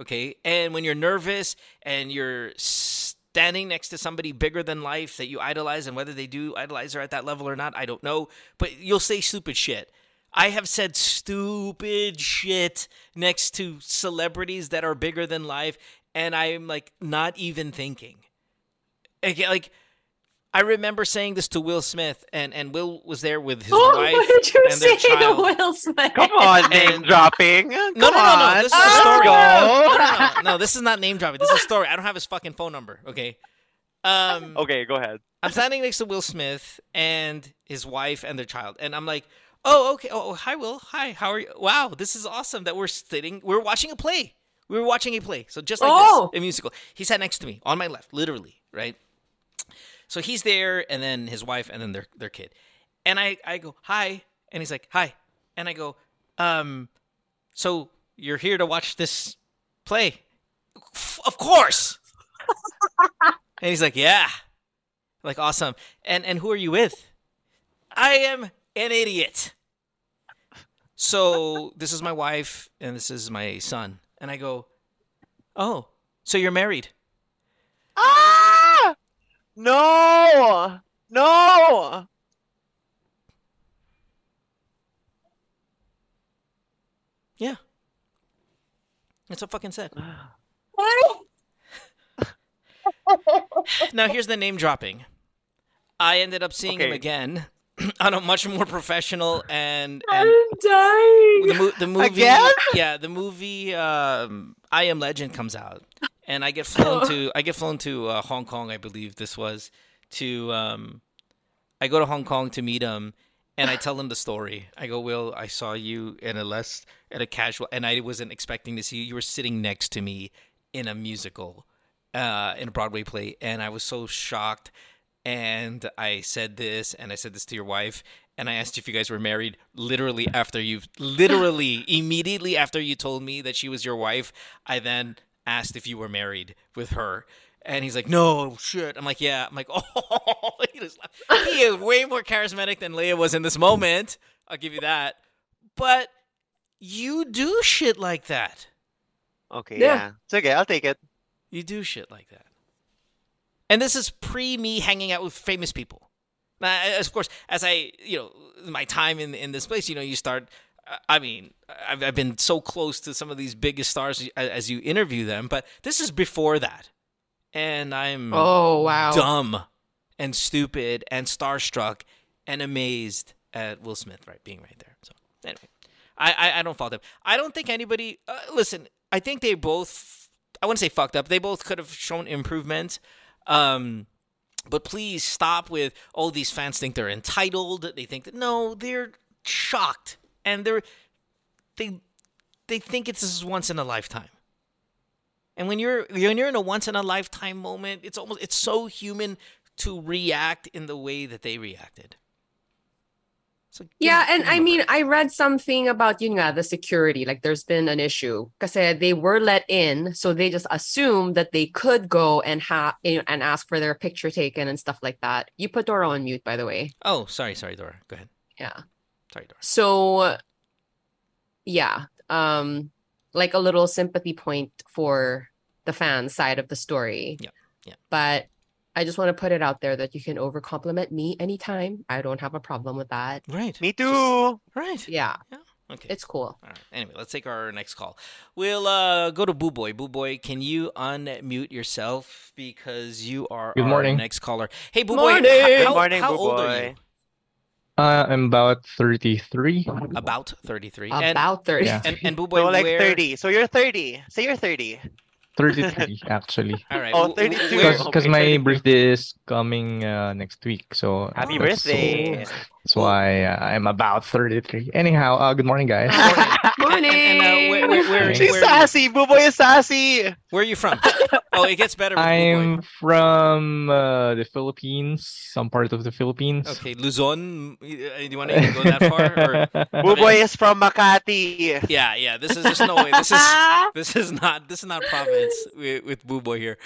Okay? And when you're nervous and you're standing next to somebody bigger than life that you idolize, and whether they do idolize her at that level or not, I don't know, but you'll say stupid shit. I have said stupid shit next to celebrities that are bigger than life, and I'm like not even thinking. Like I remember saying this to Will Smith, and and Will was there with his
Oh,
wife
what did you
and their
say to. Will Smith?
Come on, name
And-
dropping.
No, no, no, no. This is a story.
go.
No, no, no, no. This is not name dropping. This is a story. I don't have his fucking phone number. Okay. Um,
Okay, go ahead.
I'm standing next to Will Smith and his wife and their child, and I'm like, "Oh, okay. Oh, hi, Will. Hi. How are you? Wow, this is awesome that we're sitting. We're watching a play. We were watching a play. So just like
Oh.
this, a musical. He sat next to me on my left, literally, right? So he's there, and then his wife, and then their their kid, and I I go hi, and he's like hi, and I go, um, so you're here to watch this play? "F- Of course. and he's like, yeah, like awesome. And and who are you with? I am an idiot. So this is my wife and this is my son. And I go, Oh, so you're married?
Ah! No! No!
Yeah. That's what fucking said. now here's the name dropping. I ended up seeing him again on a much more professional and, and
I'm dying.
the, mo- the movie
Again?
yeah the movie um, i am legend comes out and i get flown to i get flown to uh, hong kong i believe this was to um, i go to hong kong to meet him and i tell him the story i go will i saw you in a less at a casual and i wasn't expecting to see you you were sitting next to me in a musical uh, in a broadway play and i was so shocked and I said this, and I said this to your wife, and I asked if you guys were married. Literally after you, literally immediately after you told me that she was your wife, I then asked if you were married with her, and he's like, "No shit." I'm like, "Yeah." I'm like, "Oh." he, just he is way more charismatic than Lea was in this moment. I'll give you that. But you do shit like that.
Okay,
Yeah.
yeah. It's okay, I'll take it.
You do shit like that. And this is pre me hanging out with famous people. Now, of course, as I, you know, my time in in this place, you know, you start. I mean, I've, I've been so close to some of these biggest stars as, as you interview them, but this is before that, and I'm
Oh wow.
dumb and stupid and starstruck and amazed at Will Smith right being right there. So anyway, I I, I don't fault him. I don't think anybody. Uh, listen, I think they both. I wouldn't say fucked up. They both could have shown improvement. Um, but please stop with oh these fans think they're entitled. They think that no, they're shocked and they're they they think it's this once in a lifetime. And when you're when you're in a once in a lifetime moment, it's almost it's so human to react in the way that they reacted. So
Yeah, and I mean. I read something about you know the security. Like, there's been an issue because they were let in, so they just assumed that they could go and have and ask for their picture taken and stuff like that. You put Dora on mute, by the way.
oh, sorry, sorry, Dora. Go ahead.
Yeah.
Sorry,
So, yeah, um, like a little sympathy point for the fan side of the story.
Yeah, yeah.
But I just want to put it out there that you can over compliment me anytime. I don't have a problem with that.
Right.
Me too.
Right.
Yeah,
Okay.
it's cool.
All right. Anyway, let's take our next call. We'll uh, go to Buboy. Boo Boy, can you unmute yourself because you are
Good
our
morning.
next caller? Hey, Boo
Morning.
Boy.
Good
morning,
how
Boo
old are you?
Boy.
Uh, I'm about 33.
About 33. and,
About 30.
Yeah.
and, and Buboy,
So like
where...
30. So you're 30. Say you're 30.
33, actually.
All right.
Oh,
wh- wh-
32.
Because
Okay,
my
32.
birthday is coming uh, next week. So
Happy
that's-
birthday.
That's why uh, I'm about 33. Anyhow, uh, good morning, guys.
Morning.
And, and, uh, where, where, where,
She's
where,
sassy. Buboy is sassy.
where are you from? oh, it gets better with
I'm
Boy.
from uh, the Philippines, some part of the Philippines.
Okay, Luzon. uh, Do you want to go that far? Or...
Buboy is from Makati.
Yeah, yeah. This is just no way. This is this is not this is not province with, with Buboy here.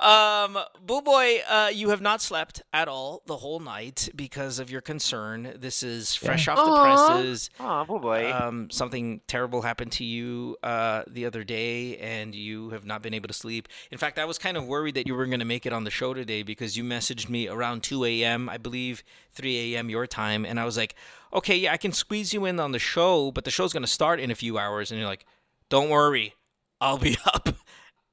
Um, Buboy, uh, you have not slept at all the whole night because of your concern. This is fresh off the presses.
Oh, Buboy.
Um, something terrible happened to you uh, the other day, and you have not been able to sleep. In fact, I was kind of worried that you weren't going to make it on the show today because you messaged me around 2 a.m., I believe 3 a.m. your time, and I was like, okay, yeah, I can squeeze you in on the show, but the show's going to start in a few hours. And you're like, don't worry, I'll be up.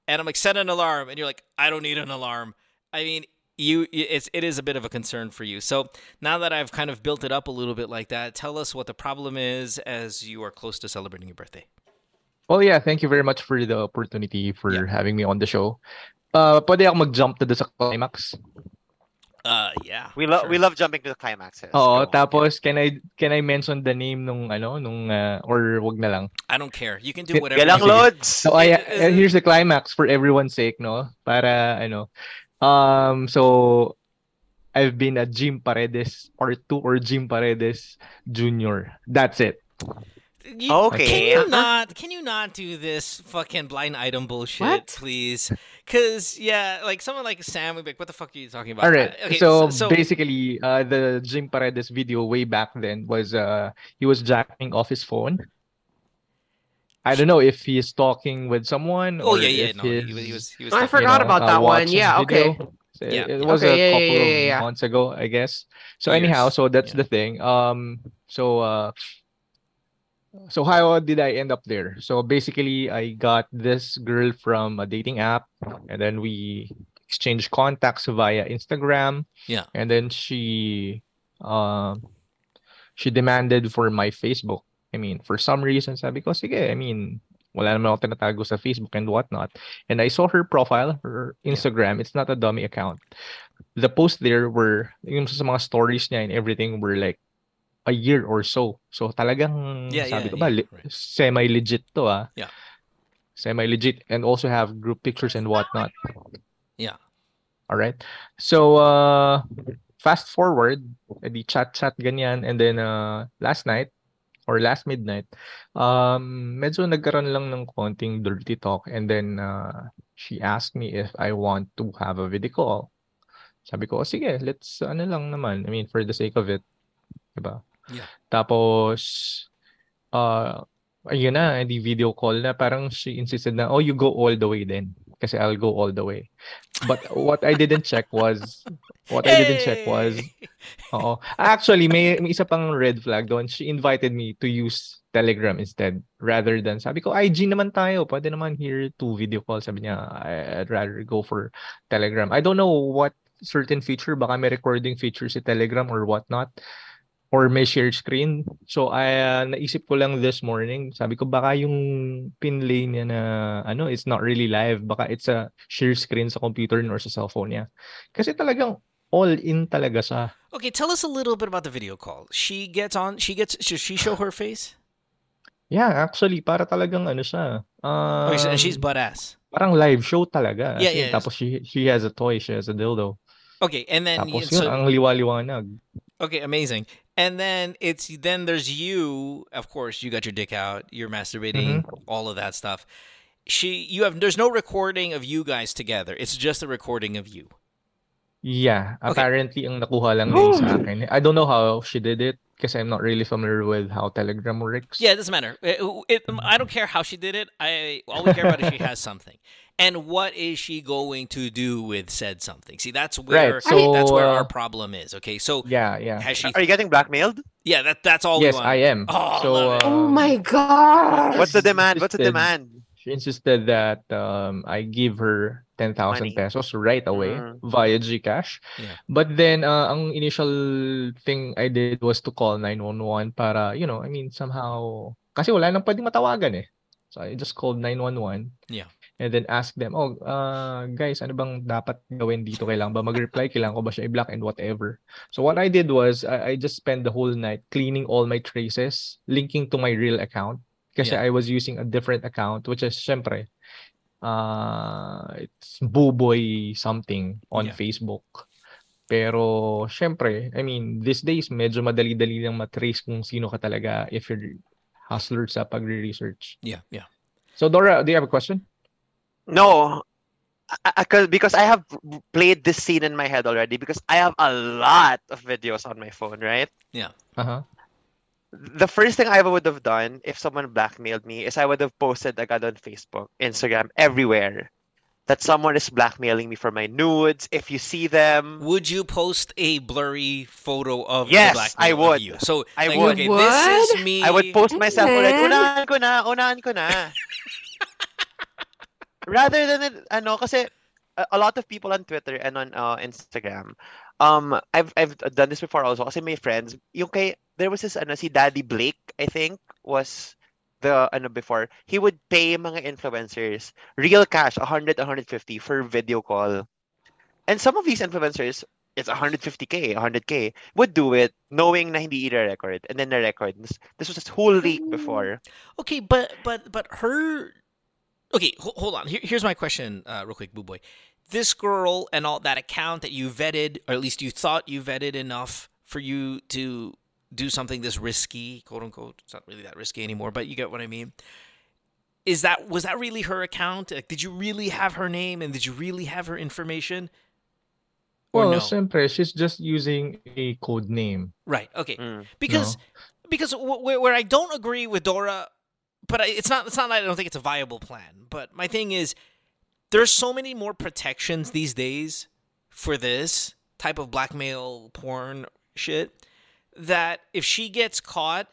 And I'm like, set an alarm, and you're like, I don't need an alarm. I mean, you it's it is a bit of a concern for you. So now that I've kind of built it up a little bit like that, tell us what the problem is as you are close to celebrating your birthday.
Well, yeah, thank you very much for the opportunity for
Yeah.
having me on the show. Uh, pwede ako mag-jump na doon sa climax.
Uh, yeah.
we love
sure.
we love jumping to the climaxes.
Oh,
Go.
tapos can I can I mention the name nung ano nung uh, or wag na lang.
I don't care. You can do
Get-
whatever.
Galang
you want.
loads.
So I,
It- it-
uh, here's the climax for everyone's sake, no? Para ano. Um so I've been a Jim Paredes part 2 or Jim Paredes Jr. That's it.
You,
Okay.
Can you not? Can you not do this fucking blind item bullshit,
What?
please? Because yeah, like someone like Sam would be like, "What the fuck are you talking about?"
All right.
Okay,
so,
so
basically, uh, the Jim Paredes video way back then was uh he was jacking off his phone. I don't know if he is talking with someone
Oh
or
yeah, yeah. No, he,
he's,
was- he was. He was.
I
talking-
forgot
know,
about
uh,
that one. Yeah, okay.
So
Yeah,
it, it was
Okay,
a
yeah, yeah,
couple
yeah,
of
yeah, yeah.
months ago, I guess. So anyhow, so that's
Yeah.
the thing. Um, so uh, so how did I end up there? So basically, I got this girl from a dating app, and then we exchanged contacts via Instagram.
Yeah.
And then she, um, she demanded for my Facebook. I mean, for some reason, sabi ko, sige, I mean, wala naman ako tinatago sa Facebook and whatnot. And I saw her profile, her Instagram. It's not a dummy account. The posts there were, yung sa mga stories niya and everything were like a year or so. So talagang
Yeah,
sabi
yeah,
ko ba,
yeah, right.
semi-legit to ah.
Yeah.
Semi-legit and also have group pictures and whatnot.
Yeah.
All right. So uh fast forward, edi chat chat ganyan and then uh last night or last midnight, um medyo nagkaroon lang ng konting dirty talk and then uh she asked me if I want to have a video call. Sabi ko, "O, sige, let's ano lang naman. I mean, for the sake of it, 'di ba?
Yeah.
Tapos uh ayun na, hindi video call na parang she insisted na, "Oh, you go all the way then." Kasi I'll go all the way. But what I didn't check was what I didn't check was Oo. Actually, may, may isa pang red flag doon. She invited me to use Telegram instead rather than sabi ko IG naman tayo. Pwede naman here to video call. Sabi niya, "I- I'd rather go for Telegram. I don't know what certain feature. Baka may recording feature si Telegram or whatnot. Or may share screen. So, I, uh, naisip ko lang this morning. Sabi ko, baka yung pinlay niya na, ano, it's not really live. Baka it's a share screen sa computer niya or sa cellphone niya. Kasi talagang all in talaga siya.
Okay, tell us a little bit about the video call. She gets on. She gets. Should she show her face?
Yeah, actually, para talagang ano siya. Um,
Okay, so- and she's butt ass.
Parang live show talaga.
Yeah, yeah.
Tapos she, she has a toy, she has a dildo.
Okay, and then
Tapos yun, ang liwa-liwanag.
Okay, amazing. And then it's then there's you. Of course, you got your dick out. You're masturbating.
Mm-hmm.
All of that stuff. She, you have. There's no recording of you guys together. It's just a recording of you.
Yeah, apparently ang nakuha lang din sa akin. I don't know how she did it because I'm not really familiar with how Telegram works.
Yeah, it doesn't matter. It- it- I don't care how she did it. I all we care about is she has something. And what is she going to do with said something? See, that's where
Right, so,
that's where our
uh,
problem is. Okay, so
Yeah, yeah.
has she?
Are you getting blackmailed?
Yeah, that that's all.
Yes,
we want.
I am.
Oh,
so,
love it.
Oh my god.
What's the demand? What's the demand?
She insisted that um, I give her 10,000 pesos right away
Mm.
via GCash.
Yeah.
But then, uh, ang initial thing I did was to call 911 para, you know, I mean, somehow, kasi wala nang pwedeng matawagan eh. So I just called 911
Yeah.
And then asked them, oh, uh, guys, ano bang dapat gawin dito? Kailangan ba mag-reply? Kailangan ko ba siya i-block and whatever? So what I did was, I, I just spent the whole night cleaning all my traces, linking to my real account. Kasi
Yeah.
I was using a different account, which is, syempre, uh, it's Buboy something on
Yeah.
Facebook. Pero, syempre, I mean, these days, medyo madali-dali lang matrace kung sino ka talaga if you're hustler sa pagre-research.
Yeah, yeah.
So, Dora, do you have a question?
No, I, I, 'cause- because I have played this scene in my head already because I have a lot of videos on my phone, right?
Yeah.
Uh-huh.
The first thing I would have done if someone blackmailed me is I would have posted agad on Facebook, Instagram, everywhere that someone is blackmailing me for my nudes. If you see them,
Would you post a blurry photo of
Yes,
the blackmail
I
of
would.
you? So
I
like,
would.
Okay, this is me.
I would post myself ulit.
then?
Unahan ko na, unahan ko na. Rather than it, ano, kasi a, a lot of people on Twitter and on uh, Instagram, um, I've I've done this before also. Kasi my friends, yung kay there was this ano si Daddy Blake, I think, was the ano before. He would pay mga influencers real cash, 100, 150 for video call. And some of these influencers, it's 150k, 100k, would do it knowing na hindi i-record and then na-record. This, this was a whole leak before.
Okay, but but but her. Okay, ho- hold on. Here, here's my question, uh, real quick, Buboy. This girl and all that account that you vetted, or at least you thought you vetted enough for you to do something this risky, quote unquote. It's not really that risky anymore, but you get what I mean. Is that was that really her account? Like, did you really have her name and did you really have her information? Or
Well,
no?
syempre, she's just using a code name.
Right. Okay.
Mm.
Because because wh- where, where I don't agree with Dora, but I, it's not it's not that I don't think it's a viable plan. But my thing is, there's so many more protections these days for this type of blackmail porn shit that if she gets caught,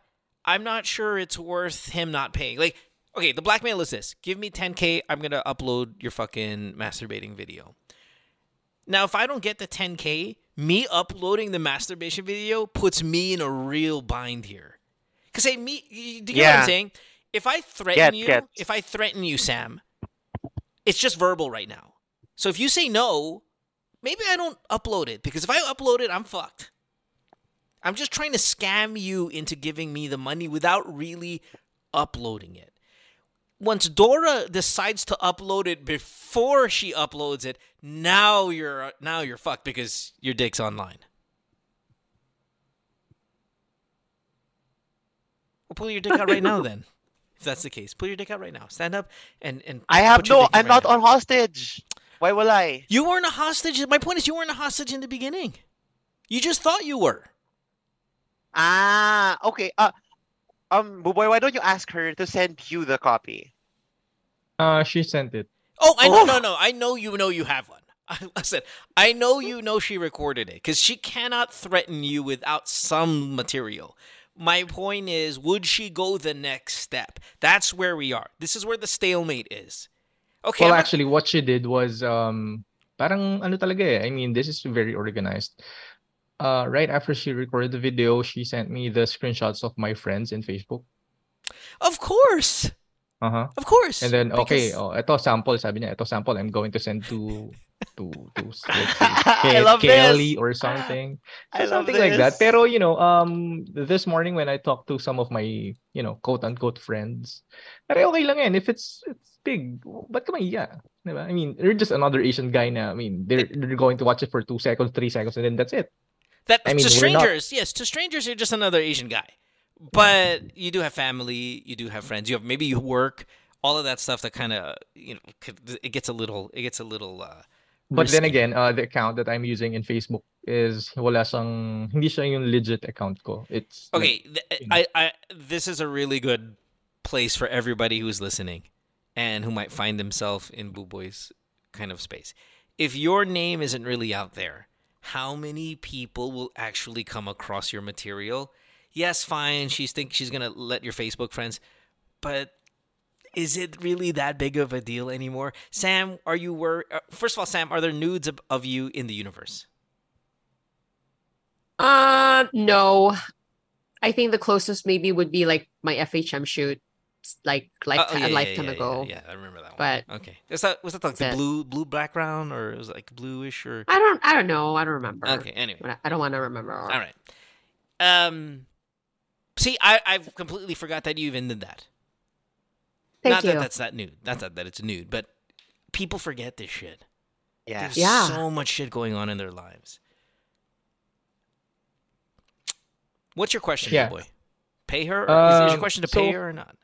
I'm not sure it's worth him not paying. Like, okay, the blackmail is this: give me 10k, I'm gonna upload your fucking masturbating video. Now, if I don't get the 10k, me uploading the masturbation video puts me in a real bind here. Cause hey, me, do you know what I'm saying? If I threaten you, if I threaten you, Sam, it's just verbal right now. So if you say no, maybe I don't upload it because if I upload it, I'm fucked. I'm just trying to scam you into giving me the money without really uploading it. Once Dora decides to upload it before she uploads it, now you're now you're fucked because your dick's online. Well, pull your dick out right now then. If that's the case, pull your dick out right now. Stand up and and
I have no. I'm
right
not
now.
on hostage. Why will I?
You weren't a hostage. My point is, you weren't a hostage in the beginning. You just thought you were.
Ah, okay. Uh, um, Buboy, why don't you ask her to send you the copy?
Uh, she sent it.
Oh, I know,
Oh.
no, no. I know you know you have one. I said, I know you know she recorded it because she cannot threaten you without some material. My point is, would she go the next step? That's where we are. This is where the stalemate is. Okay.
well,
I'm not-
actually, what she did was, um, parang ano talaga eh. I mean, this is very organized. Uh, right after she recorded the video, she sent me the screenshots of my friends in Facebook.
of course,
Uh-huh.
of course.
And then, okay,
because-
oh, ito sample, sabi niya, ito sample, I'm going to send to, to, to, let's say,
I love
Kelly
this.
or something. So something like that. Pero, you know, um, this morning when I talked to some of my, you know, quote-unquote friends, pero okay lang yan. If it's, it's big, ba't ka maiya? Diba? I mean, you're just another Asian guy na, I mean, they're, they're going to watch it for two seconds, three seconds, and then that's it.
That
I mean,
to
we're not-
strangers, yes, to strangers, you're just another Asian guy. But you do have family, you do have friends, you have maybe you work, all of that stuff that kind of you know it gets a little it gets a little. Uh,
But then again, uh, the account that I'm using in Facebook is wala siyang, hindi siya yung legit account ko. It's like,
Okay, th- I, I this is a really good place for everybody who's listening and who might find themselves in Buboy's kind of space. If your name isn't really out there, how many people will actually come across your material? Yes, fine, she's think she's gonna let your Facebook friends, but is it really that big of a deal anymore? Sam, are you wor- uh, First of all, Sam, are there nudes of, of you in the universe?
Uh no. I think the closest maybe would be like my FHM shoot, like like
oh,
a
yeah, yeah,
lifetime
yeah,
ago.
Yeah, yeah, I remember that one.
But
okay, is that was that like the
it.
blue blue background or was it like bluish or?
I don't I don't know. I don't remember.
Okay, anyway,
I don't want to remember.
all right. Um, see, I I've completely forgot that you even did that.
Thank
not
you.
that that's not nude. That's not that that it's nude, but people forget this shit.
Yeah.
There's
Yeah.
so much shit going on in their lives. What's your question,
Yeah.
boy? Pay her? Or is, is your
Um,
question to pay her or not?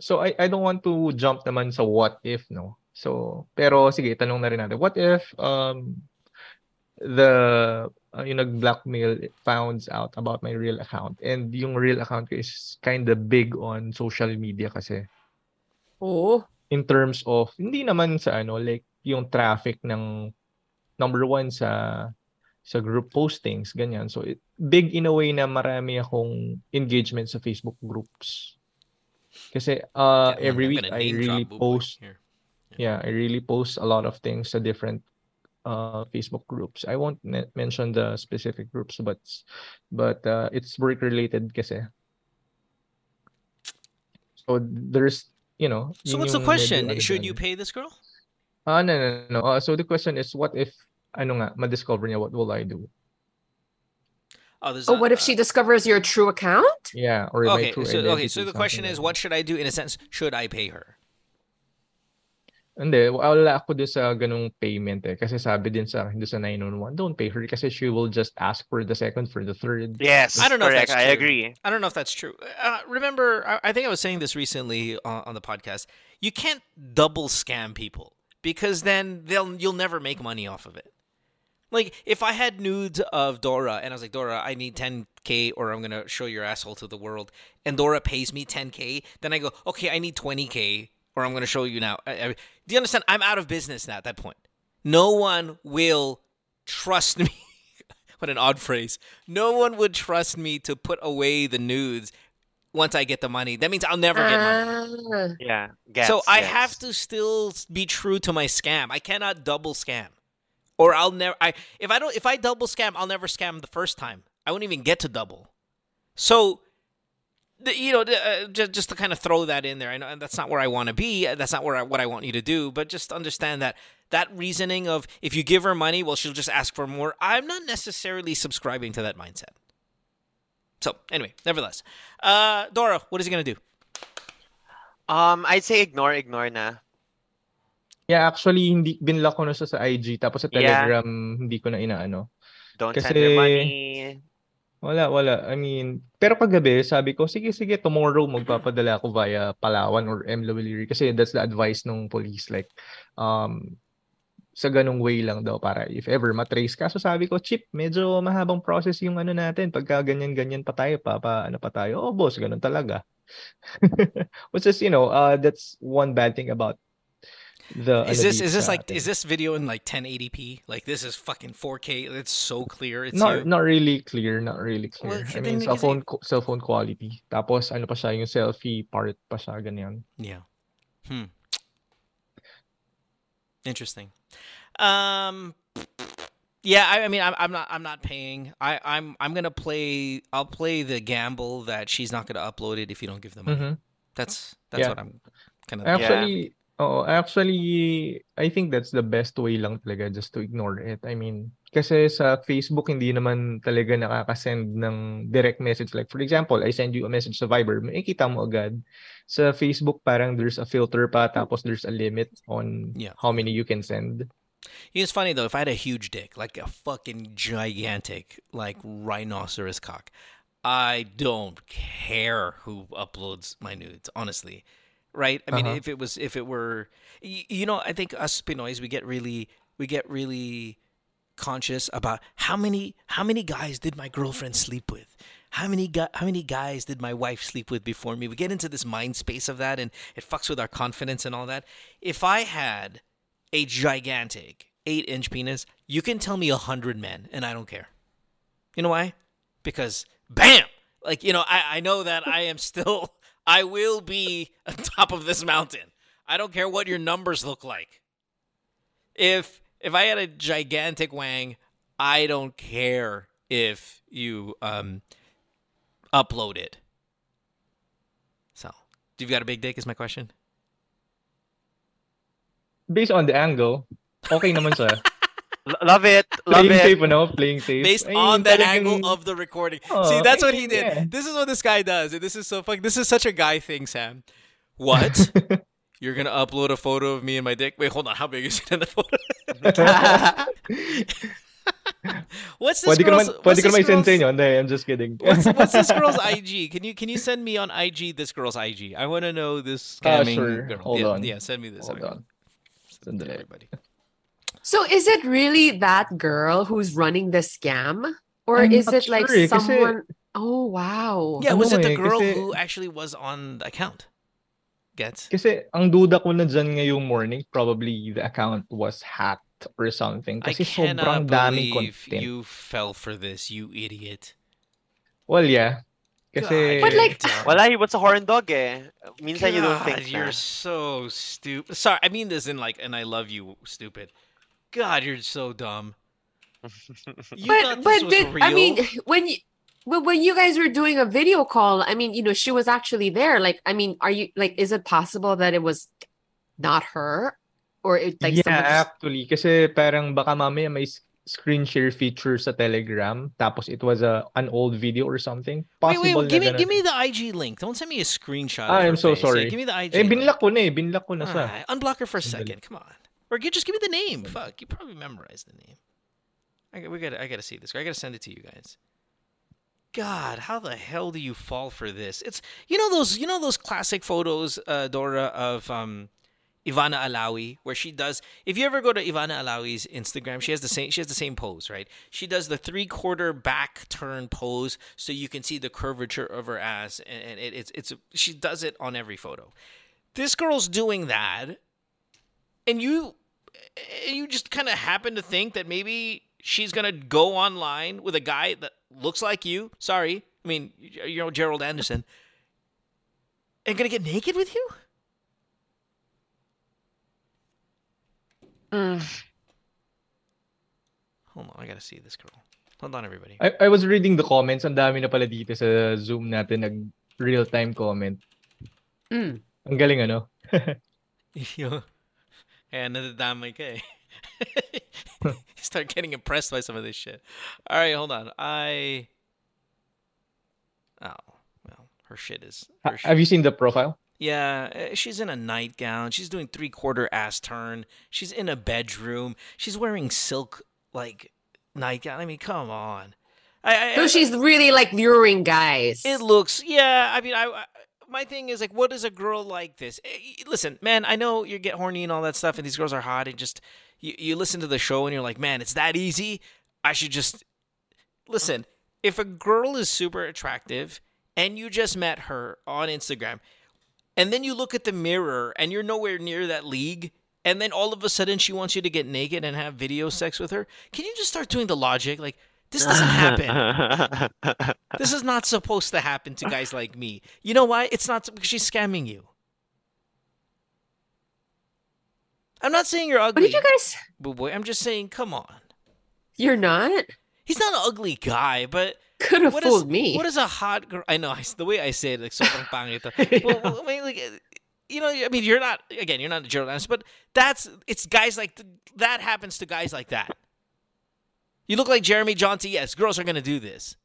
So I I don't want to jump naman sa what if no. So pero sige tanong na rin natin. What if um the uh, yung nag-blackmail founds out about my real account. And yung real account ko is kind of big on social media kasi.
Oh.
in terms of hindi naman sa ano like yung traffic ng number one sa sa group postings ganyan. So it, big in a way na marami akong engagement sa Facebook groups. Kasi uh
Yeah,
every
I'm
week I really
drop
post
here.
yeah I really post a lot of things sa different uh Facebook groups I won't me- mention the specific groups but but uh, it's work related kasi so there's you know
So what's the question? Should you pay this girl?
Ah, no, no, no. Uh, so the question is, what if, ano nga, ma-discover niya, what will I do?
Oh, there's
Oh,
a-
what if she discovers your true account?
Yeah, or
okay,
my true
so okay, so the question is, what should I do? In a sense, should I pay her?
Hindi, wala ako doon sa ganung payment eh. Kasi sabi din sa akin doon sa 911, don't pay her kasi she will just ask for the second, for the third.
Yes,
I don't know
correct.
if that's
I agree.
I don't know if that's true. Uh, remember, I, I think I was saying this recently on, on the podcast. You can't double scam people because then they'll you'll never make money off of it. Like if I had nudes of Dora and I was like, Dora, I need 10k or I'm gonna show your asshole to the world, and Dora pays me 10k, then I go, okay, I need 20k or I'm gonna show you now. I, I- do you understand? I'm out of business now at that point. No one will trust me. what an odd phrase. No one would trust me to put away the nudes once I get the money. That means I'll never get money.
Ah.
Yeah.
so I
gets.
have to still be true to my scam. I cannot double scam. Or I'll never I if I don't if I double scam, I'll never scam the first time. I won't even get to double. So the, you know, uh, just just to kind of throw that in there. I know that's not where I want to be. uh, That's not where I, what I want you to do. But just understand that that reasoning of if you give her money, well, she'll just ask for more. I'm not necessarily subscribing to that mindset. So anyway, nevertheless, uh, Dora, what is he gonna do?
Um, I'd say ignore, ignore na.
Yeah, actually, hindi, binlock ko na siya sa IG. Tapos sa
Yeah.
Telegram, hindi ko na inaano.
Don't
Kasi-
send her money.
Wala, wala. I mean, pero kagabi, sabi ko, sige, sige, tomorrow magpapadala ako via Palawan or M. Lawiliri kasi that's the advice ng police. Like, um, sa ganung way lang daw para if ever matrace ka. So sabi ko, Chip, medyo mahabang process yung ano natin. Pagka ganyan-ganyan pa tayo, pa, pa ano pa tayo. Oh, boss, ganun talaga. Which is, you know, uh, that's one bad thing about the
Is
ano
this is this
sa
like
atin.
is this video in like 1080p? Like this is fucking 4K. It's so clear. It's
not
you.
not really clear, not really clear.
Well,
I mean,
then
cell
kasi-
phone co- cell phone quality. Tapos ano pa siya, yung selfie part pa siya ganyan.
Yeah. Hmm. Interesting. Um. Yeah, I, I mean, I'm, I'm not, I'm not paying. I, I'm, I'm gonna play. I'll play the gamble that she's not gonna upload it if you don't give the money.
Mhm.
That's, that's
Yeah.
what I'm kind of.
Actually, oh, actually I think that's the best way lang talaga just to ignore it. I mean, kasi sa Facebook hindi naman talaga nakaka-send ng direct message like for example, I send you a message sa Viber, makikita mo agad. Sa Facebook parang there's a filter pa tapos there's a limit on
Yeah.
how many you can send.
It's funny though. If I had a huge dick, like a fucking gigantic, like rhinoceros cock, I don't care who uploads my nudes. Honestly, right? I mean,
Uh-huh.
if it was, if it were, you know, I think us Pinoys, we get really, we get really conscious about how many, how many guys did my girlfriend sleep with? How many gu- how many guys did my wife sleep with before me? We get into this mind space of that, and it fucks with our confidence and all that. If I had a gigantic eight inch penis, you can tell me a hundred men, and I don't care. You know why? Because bam! Like, you know, I, I know that I am still I will be on top of this mountain. I don't care what your numbers look like. If if I had a gigantic wang, I don't care if you um upload it. So, do you got a big dick? Is my question.
Based on the angle, okay naman siya.
L- love it, love
playing
it.
safe, ano? Playing safe.
based
Ay,
on that
talagang-
angle of the recording.
Oh,
See, that's what he did.
yeah.
This is what this guy does. This is so fuck. This is such a guy thing, Sam. What? You're gonna upload a photo of me and my dick? Wait, hold on. How big is it in the photo? what's this
Pwede
girl's?
naman,
what's this
naman i-send sa
girl's-
inyo. Hindi, I'm just kidding.
What's, what's this girl's IG? Can you can you send me on IG this girl's IG? I want to know this
Ah,
scamming
sure.
girl.
Hold
yeah,
on.
yeah, send me this.
Hold
Okay.
on. Sandali.
Everybody.
So is it really that girl who's running the scam? Or
I'm
is
not
it like
sure kasi-
someone Oh wow.
Yeah, was
Ano
it the girl
kasi-
who actually was on the account? Gets?
Kasi ang duda ko na dyan ngayong morning, probably the account was hacked or something.
I
Kasi sobrang
cannot
daming
believe
content.
you fell for this, you idiot.
Well, yeah. Kasi,
But like
Wala, he was a horn dog eh. Minsan you don't
God,
think
you're
na.
so stupid. Sorry, I mean this in like, and I love you, stupid. God, you're so dumb. You
but
this
but
was
did,
real?
I mean when you well, when you guys were doing a video call, I mean, you know, she was actually there. Like, I mean, are you like, is it possible that it was not her, or it like
yeah,
someone just-
actually. Kasi parang baka mamaya may screen share feature sa Telegram tapos it was a an old video or something.
Wait,
Possible
wait, give
na
me give me the IG link. Don't send me a screenshot.
Ah, I'm so
face. Yeah,
sorry.
give me the IG.
Eh,
link.
binlock ko na eh. Binlock ko na sa.
Ah, unblock her for a second. Come on. Or just give me the name. Fuck, you probably memorized the name. I we got. I got to see this. I got to send it to you guys. God, how the hell do you fall for this? It's you know those you know those classic photos, uh, Dora, of um, Ivana Alawi, where she does. If you ever go to Ivana Alawi's Instagram, she has the same. She has the same pose, right? She does the three quarter back turn pose, so you can see the curvature of her ass, and, and it, it's it's she does it on every photo. This girl's doing that, and you you just kind of happen to think that maybe she's gonna go online with a guy that looks like you. Sorry, I mean you know Gerald Anderson, and gonna get naked with you. Hold on, I gotta see this girl. Hold on, everybody.
I, I was reading the comments. Ang dami na pala dito sa Zoom natin nag real-time comment.
Mm.
Ang galing ano?
Yo. Kaya nadadamay ka eh. you start getting impressed by some of this shit. All right, hold on. I. Oh, well, her shit is. Her sh-
Have you seen the profile?
Yeah, eh, she's in a nightgown. She's doing three quarter ass turn. She's in a bedroom. She's wearing silk like nightgown. I mean, come on. I, I,
So she's really like luring guys.
it looks, yeah. I mean, I, I my thing is like, what is a girl like this? Eh, Listen, man, I know you get horny and all that stuff, and these girls are hot, and just you, you listen to the show and you're like, man, it's that easy. I should just listen. If a girl is super attractive and you just met her on Instagram, and then you look at the mirror and you're nowhere near that league, and then all of a sudden she wants you to get naked and have video sex with her, can you just start doing the logic? Like, this doesn't happen. this is not supposed to happen to guys like me. You know why? It's not because she's scamming you. I'm not saying you're ugly.
What did you guys?
Buboy, I'm just saying, come on.
You're not.
He's not an ugly guy, but
Could have
what is-
fooled me.
What is a hot girl? I know I, the way I say it, like sobrang pangit. well, well, I mean, like, you know, I mean, you're not again, you're not a journalist, but that's it's guys like that happens to guys like that. You look like Jeremy Johnson. Yes, girls are gonna do this,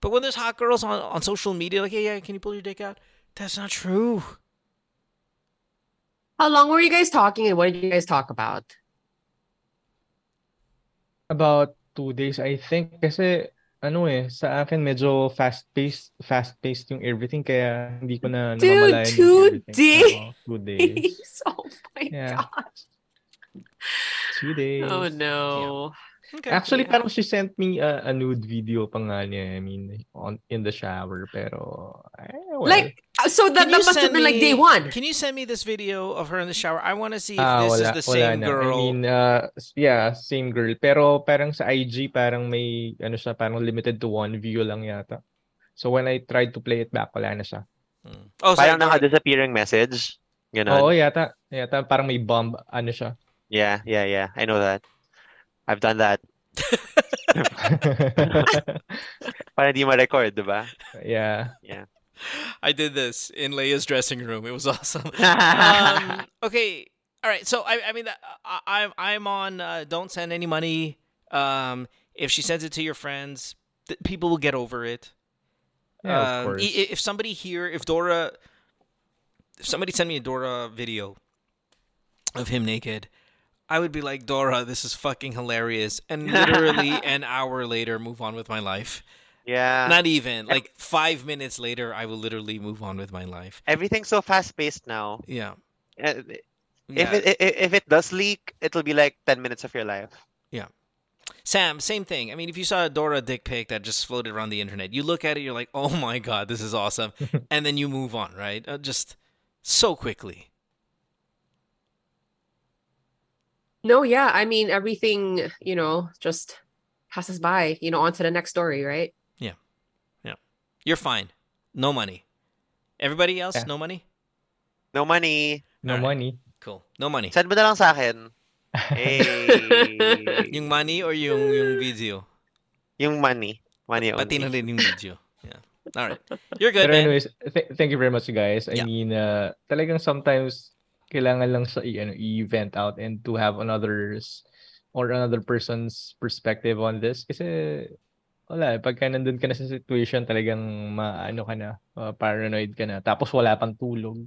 but when there's hot girls on on social media, like, hey, yeah, can you pull your dick out? That's not true.
How long were you guys talking and what did you guys talk about?
About two days, I think. Kasi, ano eh, sa akin medyo fast-paced, fast-paced yung everything. Kaya hindi ko na
Dude,
namamalayan yung
two
days? Oo, two days.
days. Oh my
Yeah.
gosh.
Two days.
Oh no.
Actually, parang she sent me a, a nude video pa nga niya. I mean, on, in the shower. Pero, eh, well.
Like uh, so that, that must have been like day one.
Can you send me this video of her in the shower? I want to see if
Ah,
this
wala,
is the same
na.
girl.
I mean, uh, yeah, same girl. Pero parang sa IG, parang may, ano siya, parang limited to one view lang yata. So when I tried to play it back, wala na siya.
Oh,
Parang naka-disappearing message. Ganon.
Oo, yata. Yata, parang may bomb, ano siya.
Yeah, yeah, yeah. I know that. I've done that. Para di ma-record, di ba?
Yeah.
Yeah.
I did this in Lea's dressing room. It was awesome. um, okay, all right. So I, I mean, I, I'm I'm on. Uh, don't send any money. Um, if she sends it to your friends, th- people will get over it.
Yeah, of
Um,
course.
i- i- If somebody here, if Dora, if somebody sent me a Dora video of him naked, I would be like, Dora, this is fucking hilarious, and literally an hour later, move on with my life.
Yeah.
Not even like five minutes later, I will literally move on with my life.
Everything's so fast-paced now.
Yeah.
Uh,
Yeah.
If it i- i- if it does leak, it'll be like 10 minutes of your life.
Yeah. Sam, same thing. I mean, if you saw a Dora dick pic that just floated around the internet, you look at it, you're like, oh my God, this is awesome. and then you move on, right? Uh, just so quickly.
No, yeah. I mean everything, you know, just passes by, you know, on to the next story, right?
Yeah. Yeah. You're fine. No money. Everybody else,
Yeah.
no money?
No money.
No money.
Cool. No money.
Send mo na lang sa akin. Hey.
yung money or yung, yung video?
Yung money. Money only.
Pati na rin yung video. Yeah. All right. You're good,
Pero
man.
anyways, th- thank you very much, guys. I
Yeah.
mean, uh, talagang sometimes kailangan lang sa i- ano, i-vent out and to have another's or another person's perspective on this kasi wala eh, pagka nandun ka na sa situation talagang maano ka na uh, paranoid ka na tapos wala pang tulog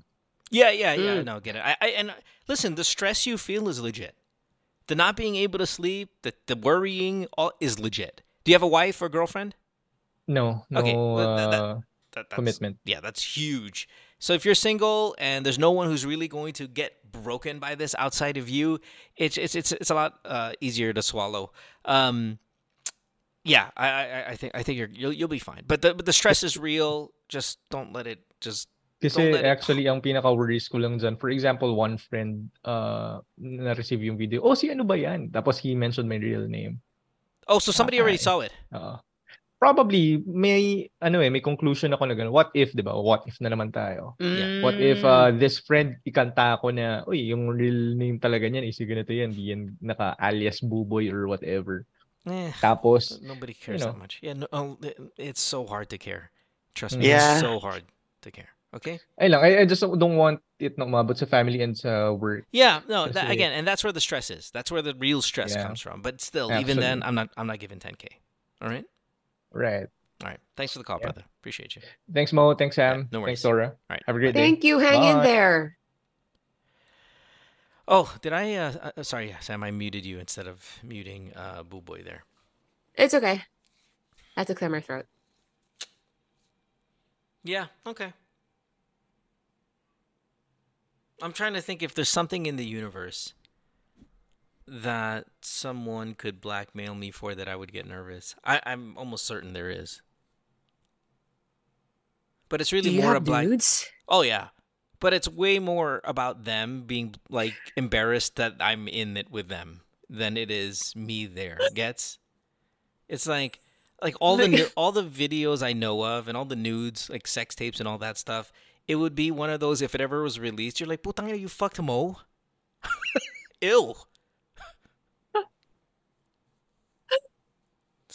Yeah, yeah, yeah.
Mm.
No, get it. I, I and listen, the stress you feel is legit. The not being able to sleep, the the worrying, all is legit. Do you have a wife or girlfriend?
no no
Okay, well, that- that-
uh,
That,
commitment
Yeah, that's huge. So if you're single and there's no one who's really going to get broken by this outside of you, it's it's it's it's a lot uh, easier to swallow. Um, yeah, I, I I think I think you're you'll you'll be fine. But the but the stress is real. Just don't let it just
Kasi
let it-
actually, ang pinaka-worries ko lang dyan, for example, one friend uh, na-receive yung video, oh, si ano ba yan? Tapos he mentioned my real name.
Oh, so somebody already saw it.
Oo. Probably, may, ano eh, may conclusion ako na gano'n. What if, di ba? What if na naman tayo?
Yeah.
What if uh, this friend, ikanta ko na, uy, yung real name talaga niyan, is ganito yan, di yan naka-alias Buboy or whatever.
Eh,
Tapos,
nobody cares
know.
that much. Yeah, no, oh, it's so hard to care. Trust me,
Yeah.
it's so hard to care. Okay.
ay lang, I, I just don't want it na umabot sa family and sa work.
Yeah, no, that, again, and that's where the stress is. That's where the real stress
Yeah.
comes from. But still, even then, I'm not, I'm not giving 10k. All right,
Right.
all right. Thanks for the call,
Yeah.
brother. Appreciate you.
Thanks, Mo. Thanks, Sam.
no worries.
Thanks, Dora.
All right.
Have a great day.
Thank you. Hang in there.
Oh, did I? Uh, uh, sorry, Sam. I muted you instead of muting uh, Buboy there.
It's okay. I had to clear my throat.
Yeah. Okay. I'm trying to think if there's something in the universe that someone could blackmail me for that I would get nervous. I, I'm almost certain there is. But it's really more a
have
black.
dudes?
Oh yeah, but it's way more about them being like embarrassed that I'm in it with them than it is me there. Gets? It's like like all the all the videos I know of and all the nudes, like sex tapes and all that stuff. It would be one of those if it ever was released. You're like, "Putang you fucked Mo." Ill.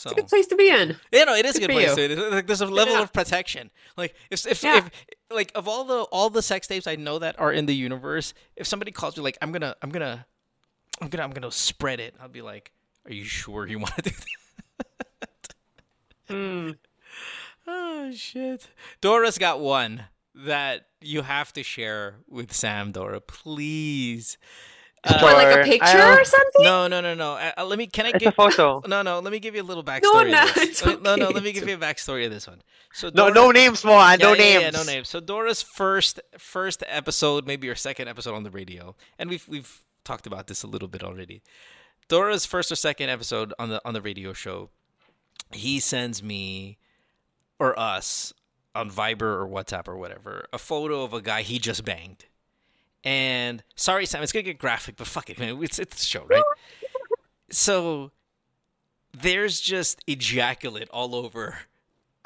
So
It's a good place to be in.
yeah, no, it is a
Good
good place.
you.
To, like, there's a level
Yeah.
of protection. Like if if,
Yeah.
if like of all the all the sex tapes I know that are in the universe, if somebody calls me like I'm gonna I'm gonna I'm gonna I'm gonna spread it, I'll be like, Are you sure you want to do that?
Hmm.
Oh shit. Dora's got one that you have to share with Sam, Dora. Please. Uh,
What, like a picture or something?
no, no, no, no. Uh, uh, let me. Can I
It's a photo.
No, no. Let me give you a little backstory.
No, no, it's
Let me- No, no. Let me give you a backstory of this one. So
No,
Dora-
no names, Mo. ah,
yeah,
No
yeah,
names.
Yeah, no names. So Dora's first first episode, maybe your second episode on the radio, and we've we've talked about this a little bit already. Dora's first or second episode on the on the radio show, he sends me or us on Viber or WhatsApp or whatever a photo of a guy he just banged. And sorry, Sam, it's gonna get graphic, but fuck it, man. It's it's a show, right? So there's just ejaculate all over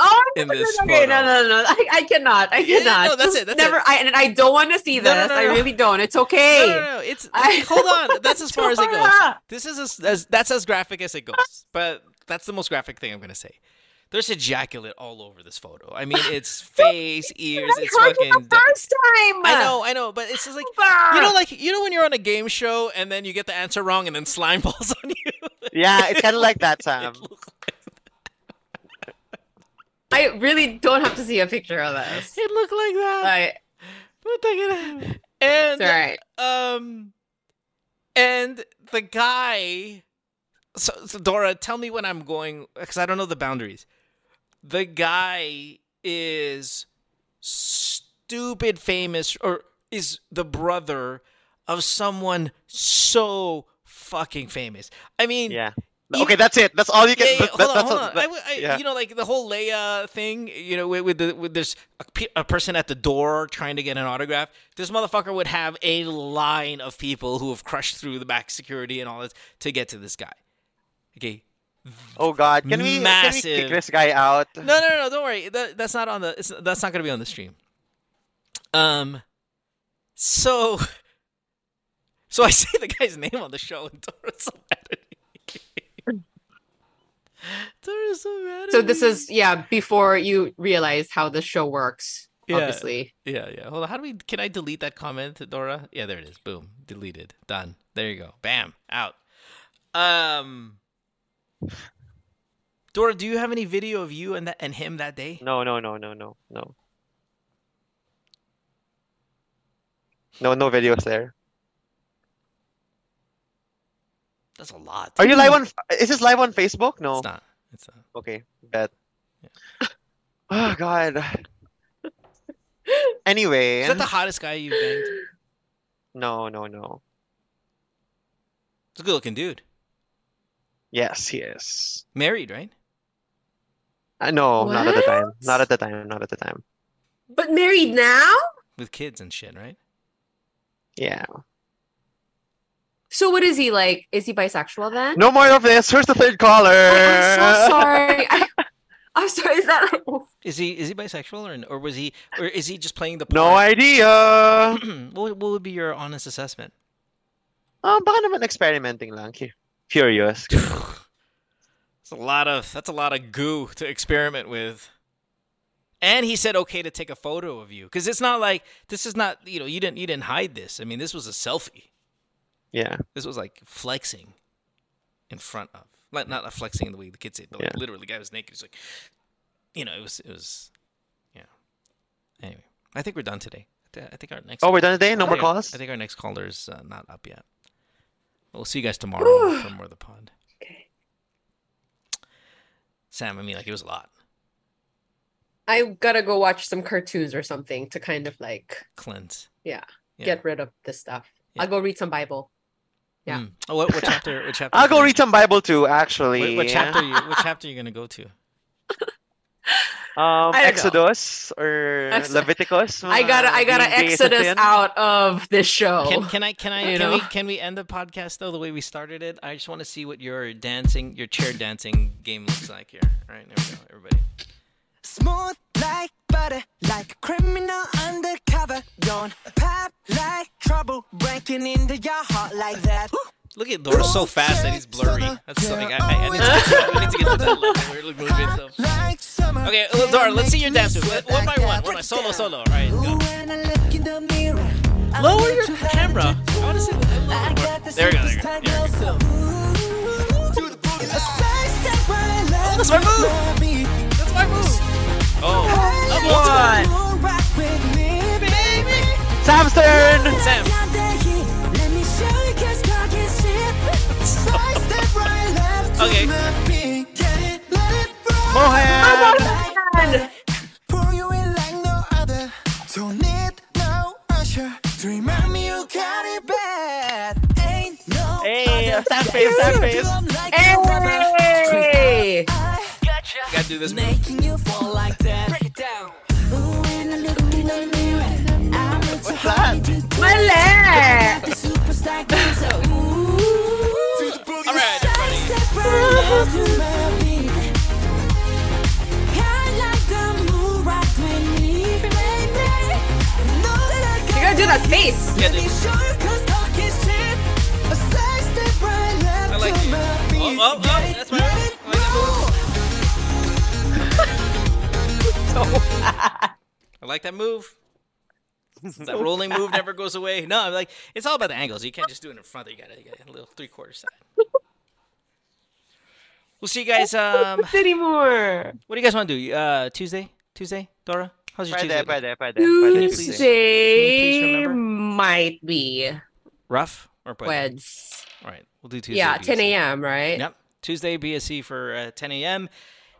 Oh,
in
no,
this
okay, no,
photo.
no, no. I, I cannot. I
Yeah,
cannot.
no, that's
Just
it, that's
never.
it.
I and I don't want to see
No,
this.
no, no,
I really don't. It's okay.
No, no, no. It's
I-
hold on. That's as far as it goes. This is as, as that's as graphic as it goes. But that's the most graphic thing I'm gonna say. There's ejaculate all over this photo. I mean, it's face, ears, it's
heard
fucking.
the first time.
I know, I know, but it's just like you know, like you know when you're on a game show and then you get the answer wrong and then slime balls on you.
Yeah, it's kind of like that, Sam.
Like,
I really don't have to see a picture of this.
it looked like that.
I,
But look it. And
it's all right.
Um, and the guy. So, so Dora, tell me when I'm going because I don't know the boundaries. The guy is stupid famous, or is the brother of someone so fucking famous. I mean,
Yeah.
Even-
Okay, that's it. That's all you
yeah, yeah, hold on,
that's
hold on.
that-
I I-
yeah.
You know, like the whole Lea thing. You know, with, with the with there's a, a person at the door trying to get an autograph. This motherfucker would have a line of people who have crushed through the back security and all this to get to this guy. Okay.
Oh God, can we can we kick this guy out?
No, no, no, no. Don't worry. That, that's not on the. It's, that's not going to be on the stream. Um. So. So I say the guy's name on the show, and Dora's so mad at me. Dora's so mad.
So this
me.
is yeah before you realize how the show works.
Yeah.
Obviously.
Yeah, yeah. Hold on. How do we? Can I delete that comment, Dora? Yeah, there it is. Boom, deleted. Done. There you go. Bam. Out. Um, Dora, do you have any video of you and that and him that day?
No, no, no, no, no, no. No, no videos there.
That's a lot.
Are you live on? Is this live on Facebook? No.
It's not. It's not.
Okay, bet. Oh God. Anyway.
Is that the hottest guy you've banged?
No, no, no.
It's a good-looking dude.
Yes, he is.
Married, right?
Uh, no, not at the time. Not at the time. Not at the time.
But married now?
With kids and shit, right?
Yeah.
So what is he like? Is he bisexual then?
No more of this. Where's the third caller?
I'm so sorry. I, I'm sorry. Is that
Is he is he bisexual or or was he or is he just playing the part?
No idea.
what, what would be your honest assessment?
Um, baka naman experimenting lang. Cu- Curious.
It's a lot of that's a lot of goo to experiment with. And he said okay to take a photo of you because it's not like this is not you know you didn't you didn't hide this. I mean this was a selfie.
Yeah.
This was like flexing in front of like not flexing in the way the kids say, but like
Yeah.
literally the guy was naked. He's like, you know, it was it was, yeah. Anyway, I think we're done today. I think our next.
Oh, we're done today? No more calls?
I think our next caller's uh, not up yet. We'll see you guys tomorrow for more of the pod.
Okay.
Sam, I mean, like it was a lot.
I gotta go watch some cartoons or something to kind of like,
Cleanse.
yeah,
Yeah.
get rid of this stuff. I'll go read some Bible. Yeah.
Mm. Oh, what, what chapter? What chapter?
I'll go read some Bible too, actually.
What, what chapter? You, what chapter are you gonna go to?
Um,
I don't know.
Exodus or
Ex-
Leviticus.
I gotta, I gotta
being gay is a
exodus
sin?
out of this show.
Can, can I can I
You
can
know?
we can we end the podcast though the way we started it? I just want to see what your dancing your chair dancing game looks like here. All right, there we go, everybody.
Smooth like butter, like a criminal undercover. Don't pop like trouble, breaking into your heart like that.
Look at Dora's so fast that he's blurry. That's so, like I, I, I, need to get, I need to get to that level where it looks moving stuff. Okay, uh, well, Dora, let's see your dance move. One by one, one by solo, solo. All right, go. Lower your camera. I want to see. There we go. There we go. There we go. Oh, that's my move. That's my move. Oh, come on.
Sam's turn.
Sam. Okay.
Mohan.
Pour you in like no other. Don't need no usher to remind me you got it bad. Ain't no
Hey, sad face, sad face.
Hey!
Gotta do this.
Making you fall like that. Break it down. Ooh, when I look in side step right left
I like
to
it. Oh, oh, oh, that's my
let
move.
it
I like that move. I like that move. that rolling move never goes away. No, I'm like it's all about the angles. You can't just do it in front. Of you gotta get a little three quarter side. We'll see you guys. Um,
anymore.
what do you guys want to do? Uh, Tuesday, Tuesday, Dora. How's your
Friday,
Tuesday?
Friday, Friday, Friday, Tuesday.
Tuesday
remember?
Might be
Rough or Puede?
weds.
All right, we'll do Tuesday.
Yeah, 10 a.m. Right?
Yep. Tuesday BSE for uh, 10 a.m.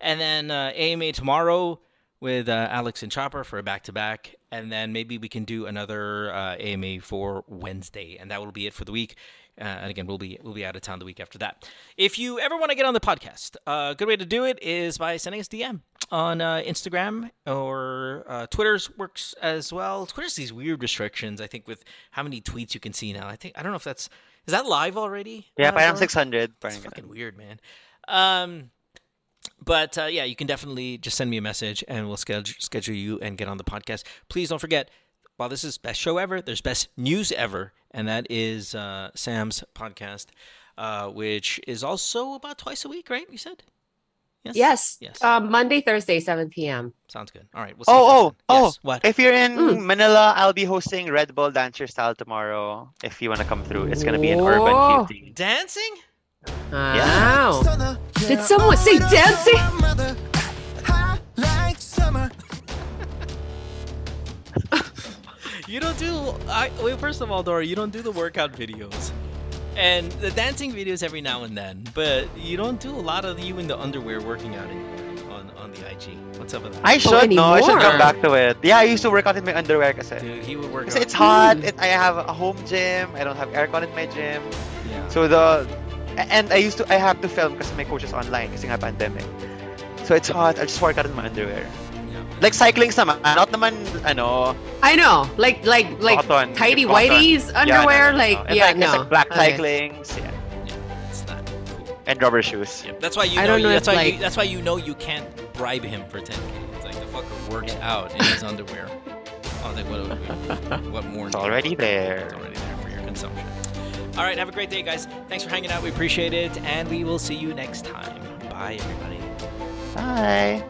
And then uh, AMA tomorrow with uh, Alex and Chopper for a back to back. And then maybe we can do another uh, AMA for Wednesday. And that will be it for the week. Uh, and again, we'll be we'll be out of town the week after that. If you ever want to get on the podcast, a good way to do it is by sending us DM on uh, Instagram or uh, Twitter's works as well. Twitter's these weird restrictions. I think with how many tweets you can see now. I think I don't know if that's is that live already.
Yeah,
uh,
parang
Dora?
600.
It's fucking weird, man. Um, but uh, yeah, you can definitely just send me a message and we'll schedule schedule you and get on the podcast. Please don't forget, while this is best show ever, there's best news ever, and that is uh, Sam's podcast, uh, which is also about twice a week, right? You said.
Yes.
Yes.
Um, Monday, Thursday, 7 p.m.
Sounds good. All right. We'll see
Oh, oh,
guys then.
oh.
What?
If you're in
Mm.
Manila, I'll be hosting Red Bull Dance Your Style tomorrow. If you want to come through, it's going to be in Urban
Whoa.
QT.
Dancing?
Wow. Did someone say dancing?
You don't do. I wait. First of all, Dora, you don't do the workout videos, and the dancing videos every now and then. But you don't do a lot of you in the underwear working out anymore on on the IG. What's up with that?
I should no, I should come back to it. Yeah, I used to work out in my underwear kasi.
Dude, he would work
Kasi
out.
it's hot. Hmm. It, I have a home gym. I don't have aircon in my gym.
Yeah.
So the and I used to I have to film because my coach is online kasi nga pandemic. So it's hot. I just work out in my underwear. Like cycling naman, not naman ano,
I know, I know. like like like
cotton.
tidy
cotton.
whities
Yeah, no,
underwear,
no, no,
like
no.
Yeah,
like,
no.
It's like black
Okay.
cycling. Yeah.
It's not cool.
And rubber shoes.
That's why you
I
know.
don't know
that's
if,
why. you, that's why you know you can't bribe him for 10k. It's like the fucker works out in his underwear. I was oh, like, what? What more?
It's already there.
It's already there for your consumption. All right. Have a great day, guys. Thanks for hanging out. We appreciate it, and we will see you next time. Bye, everybody.
Bye.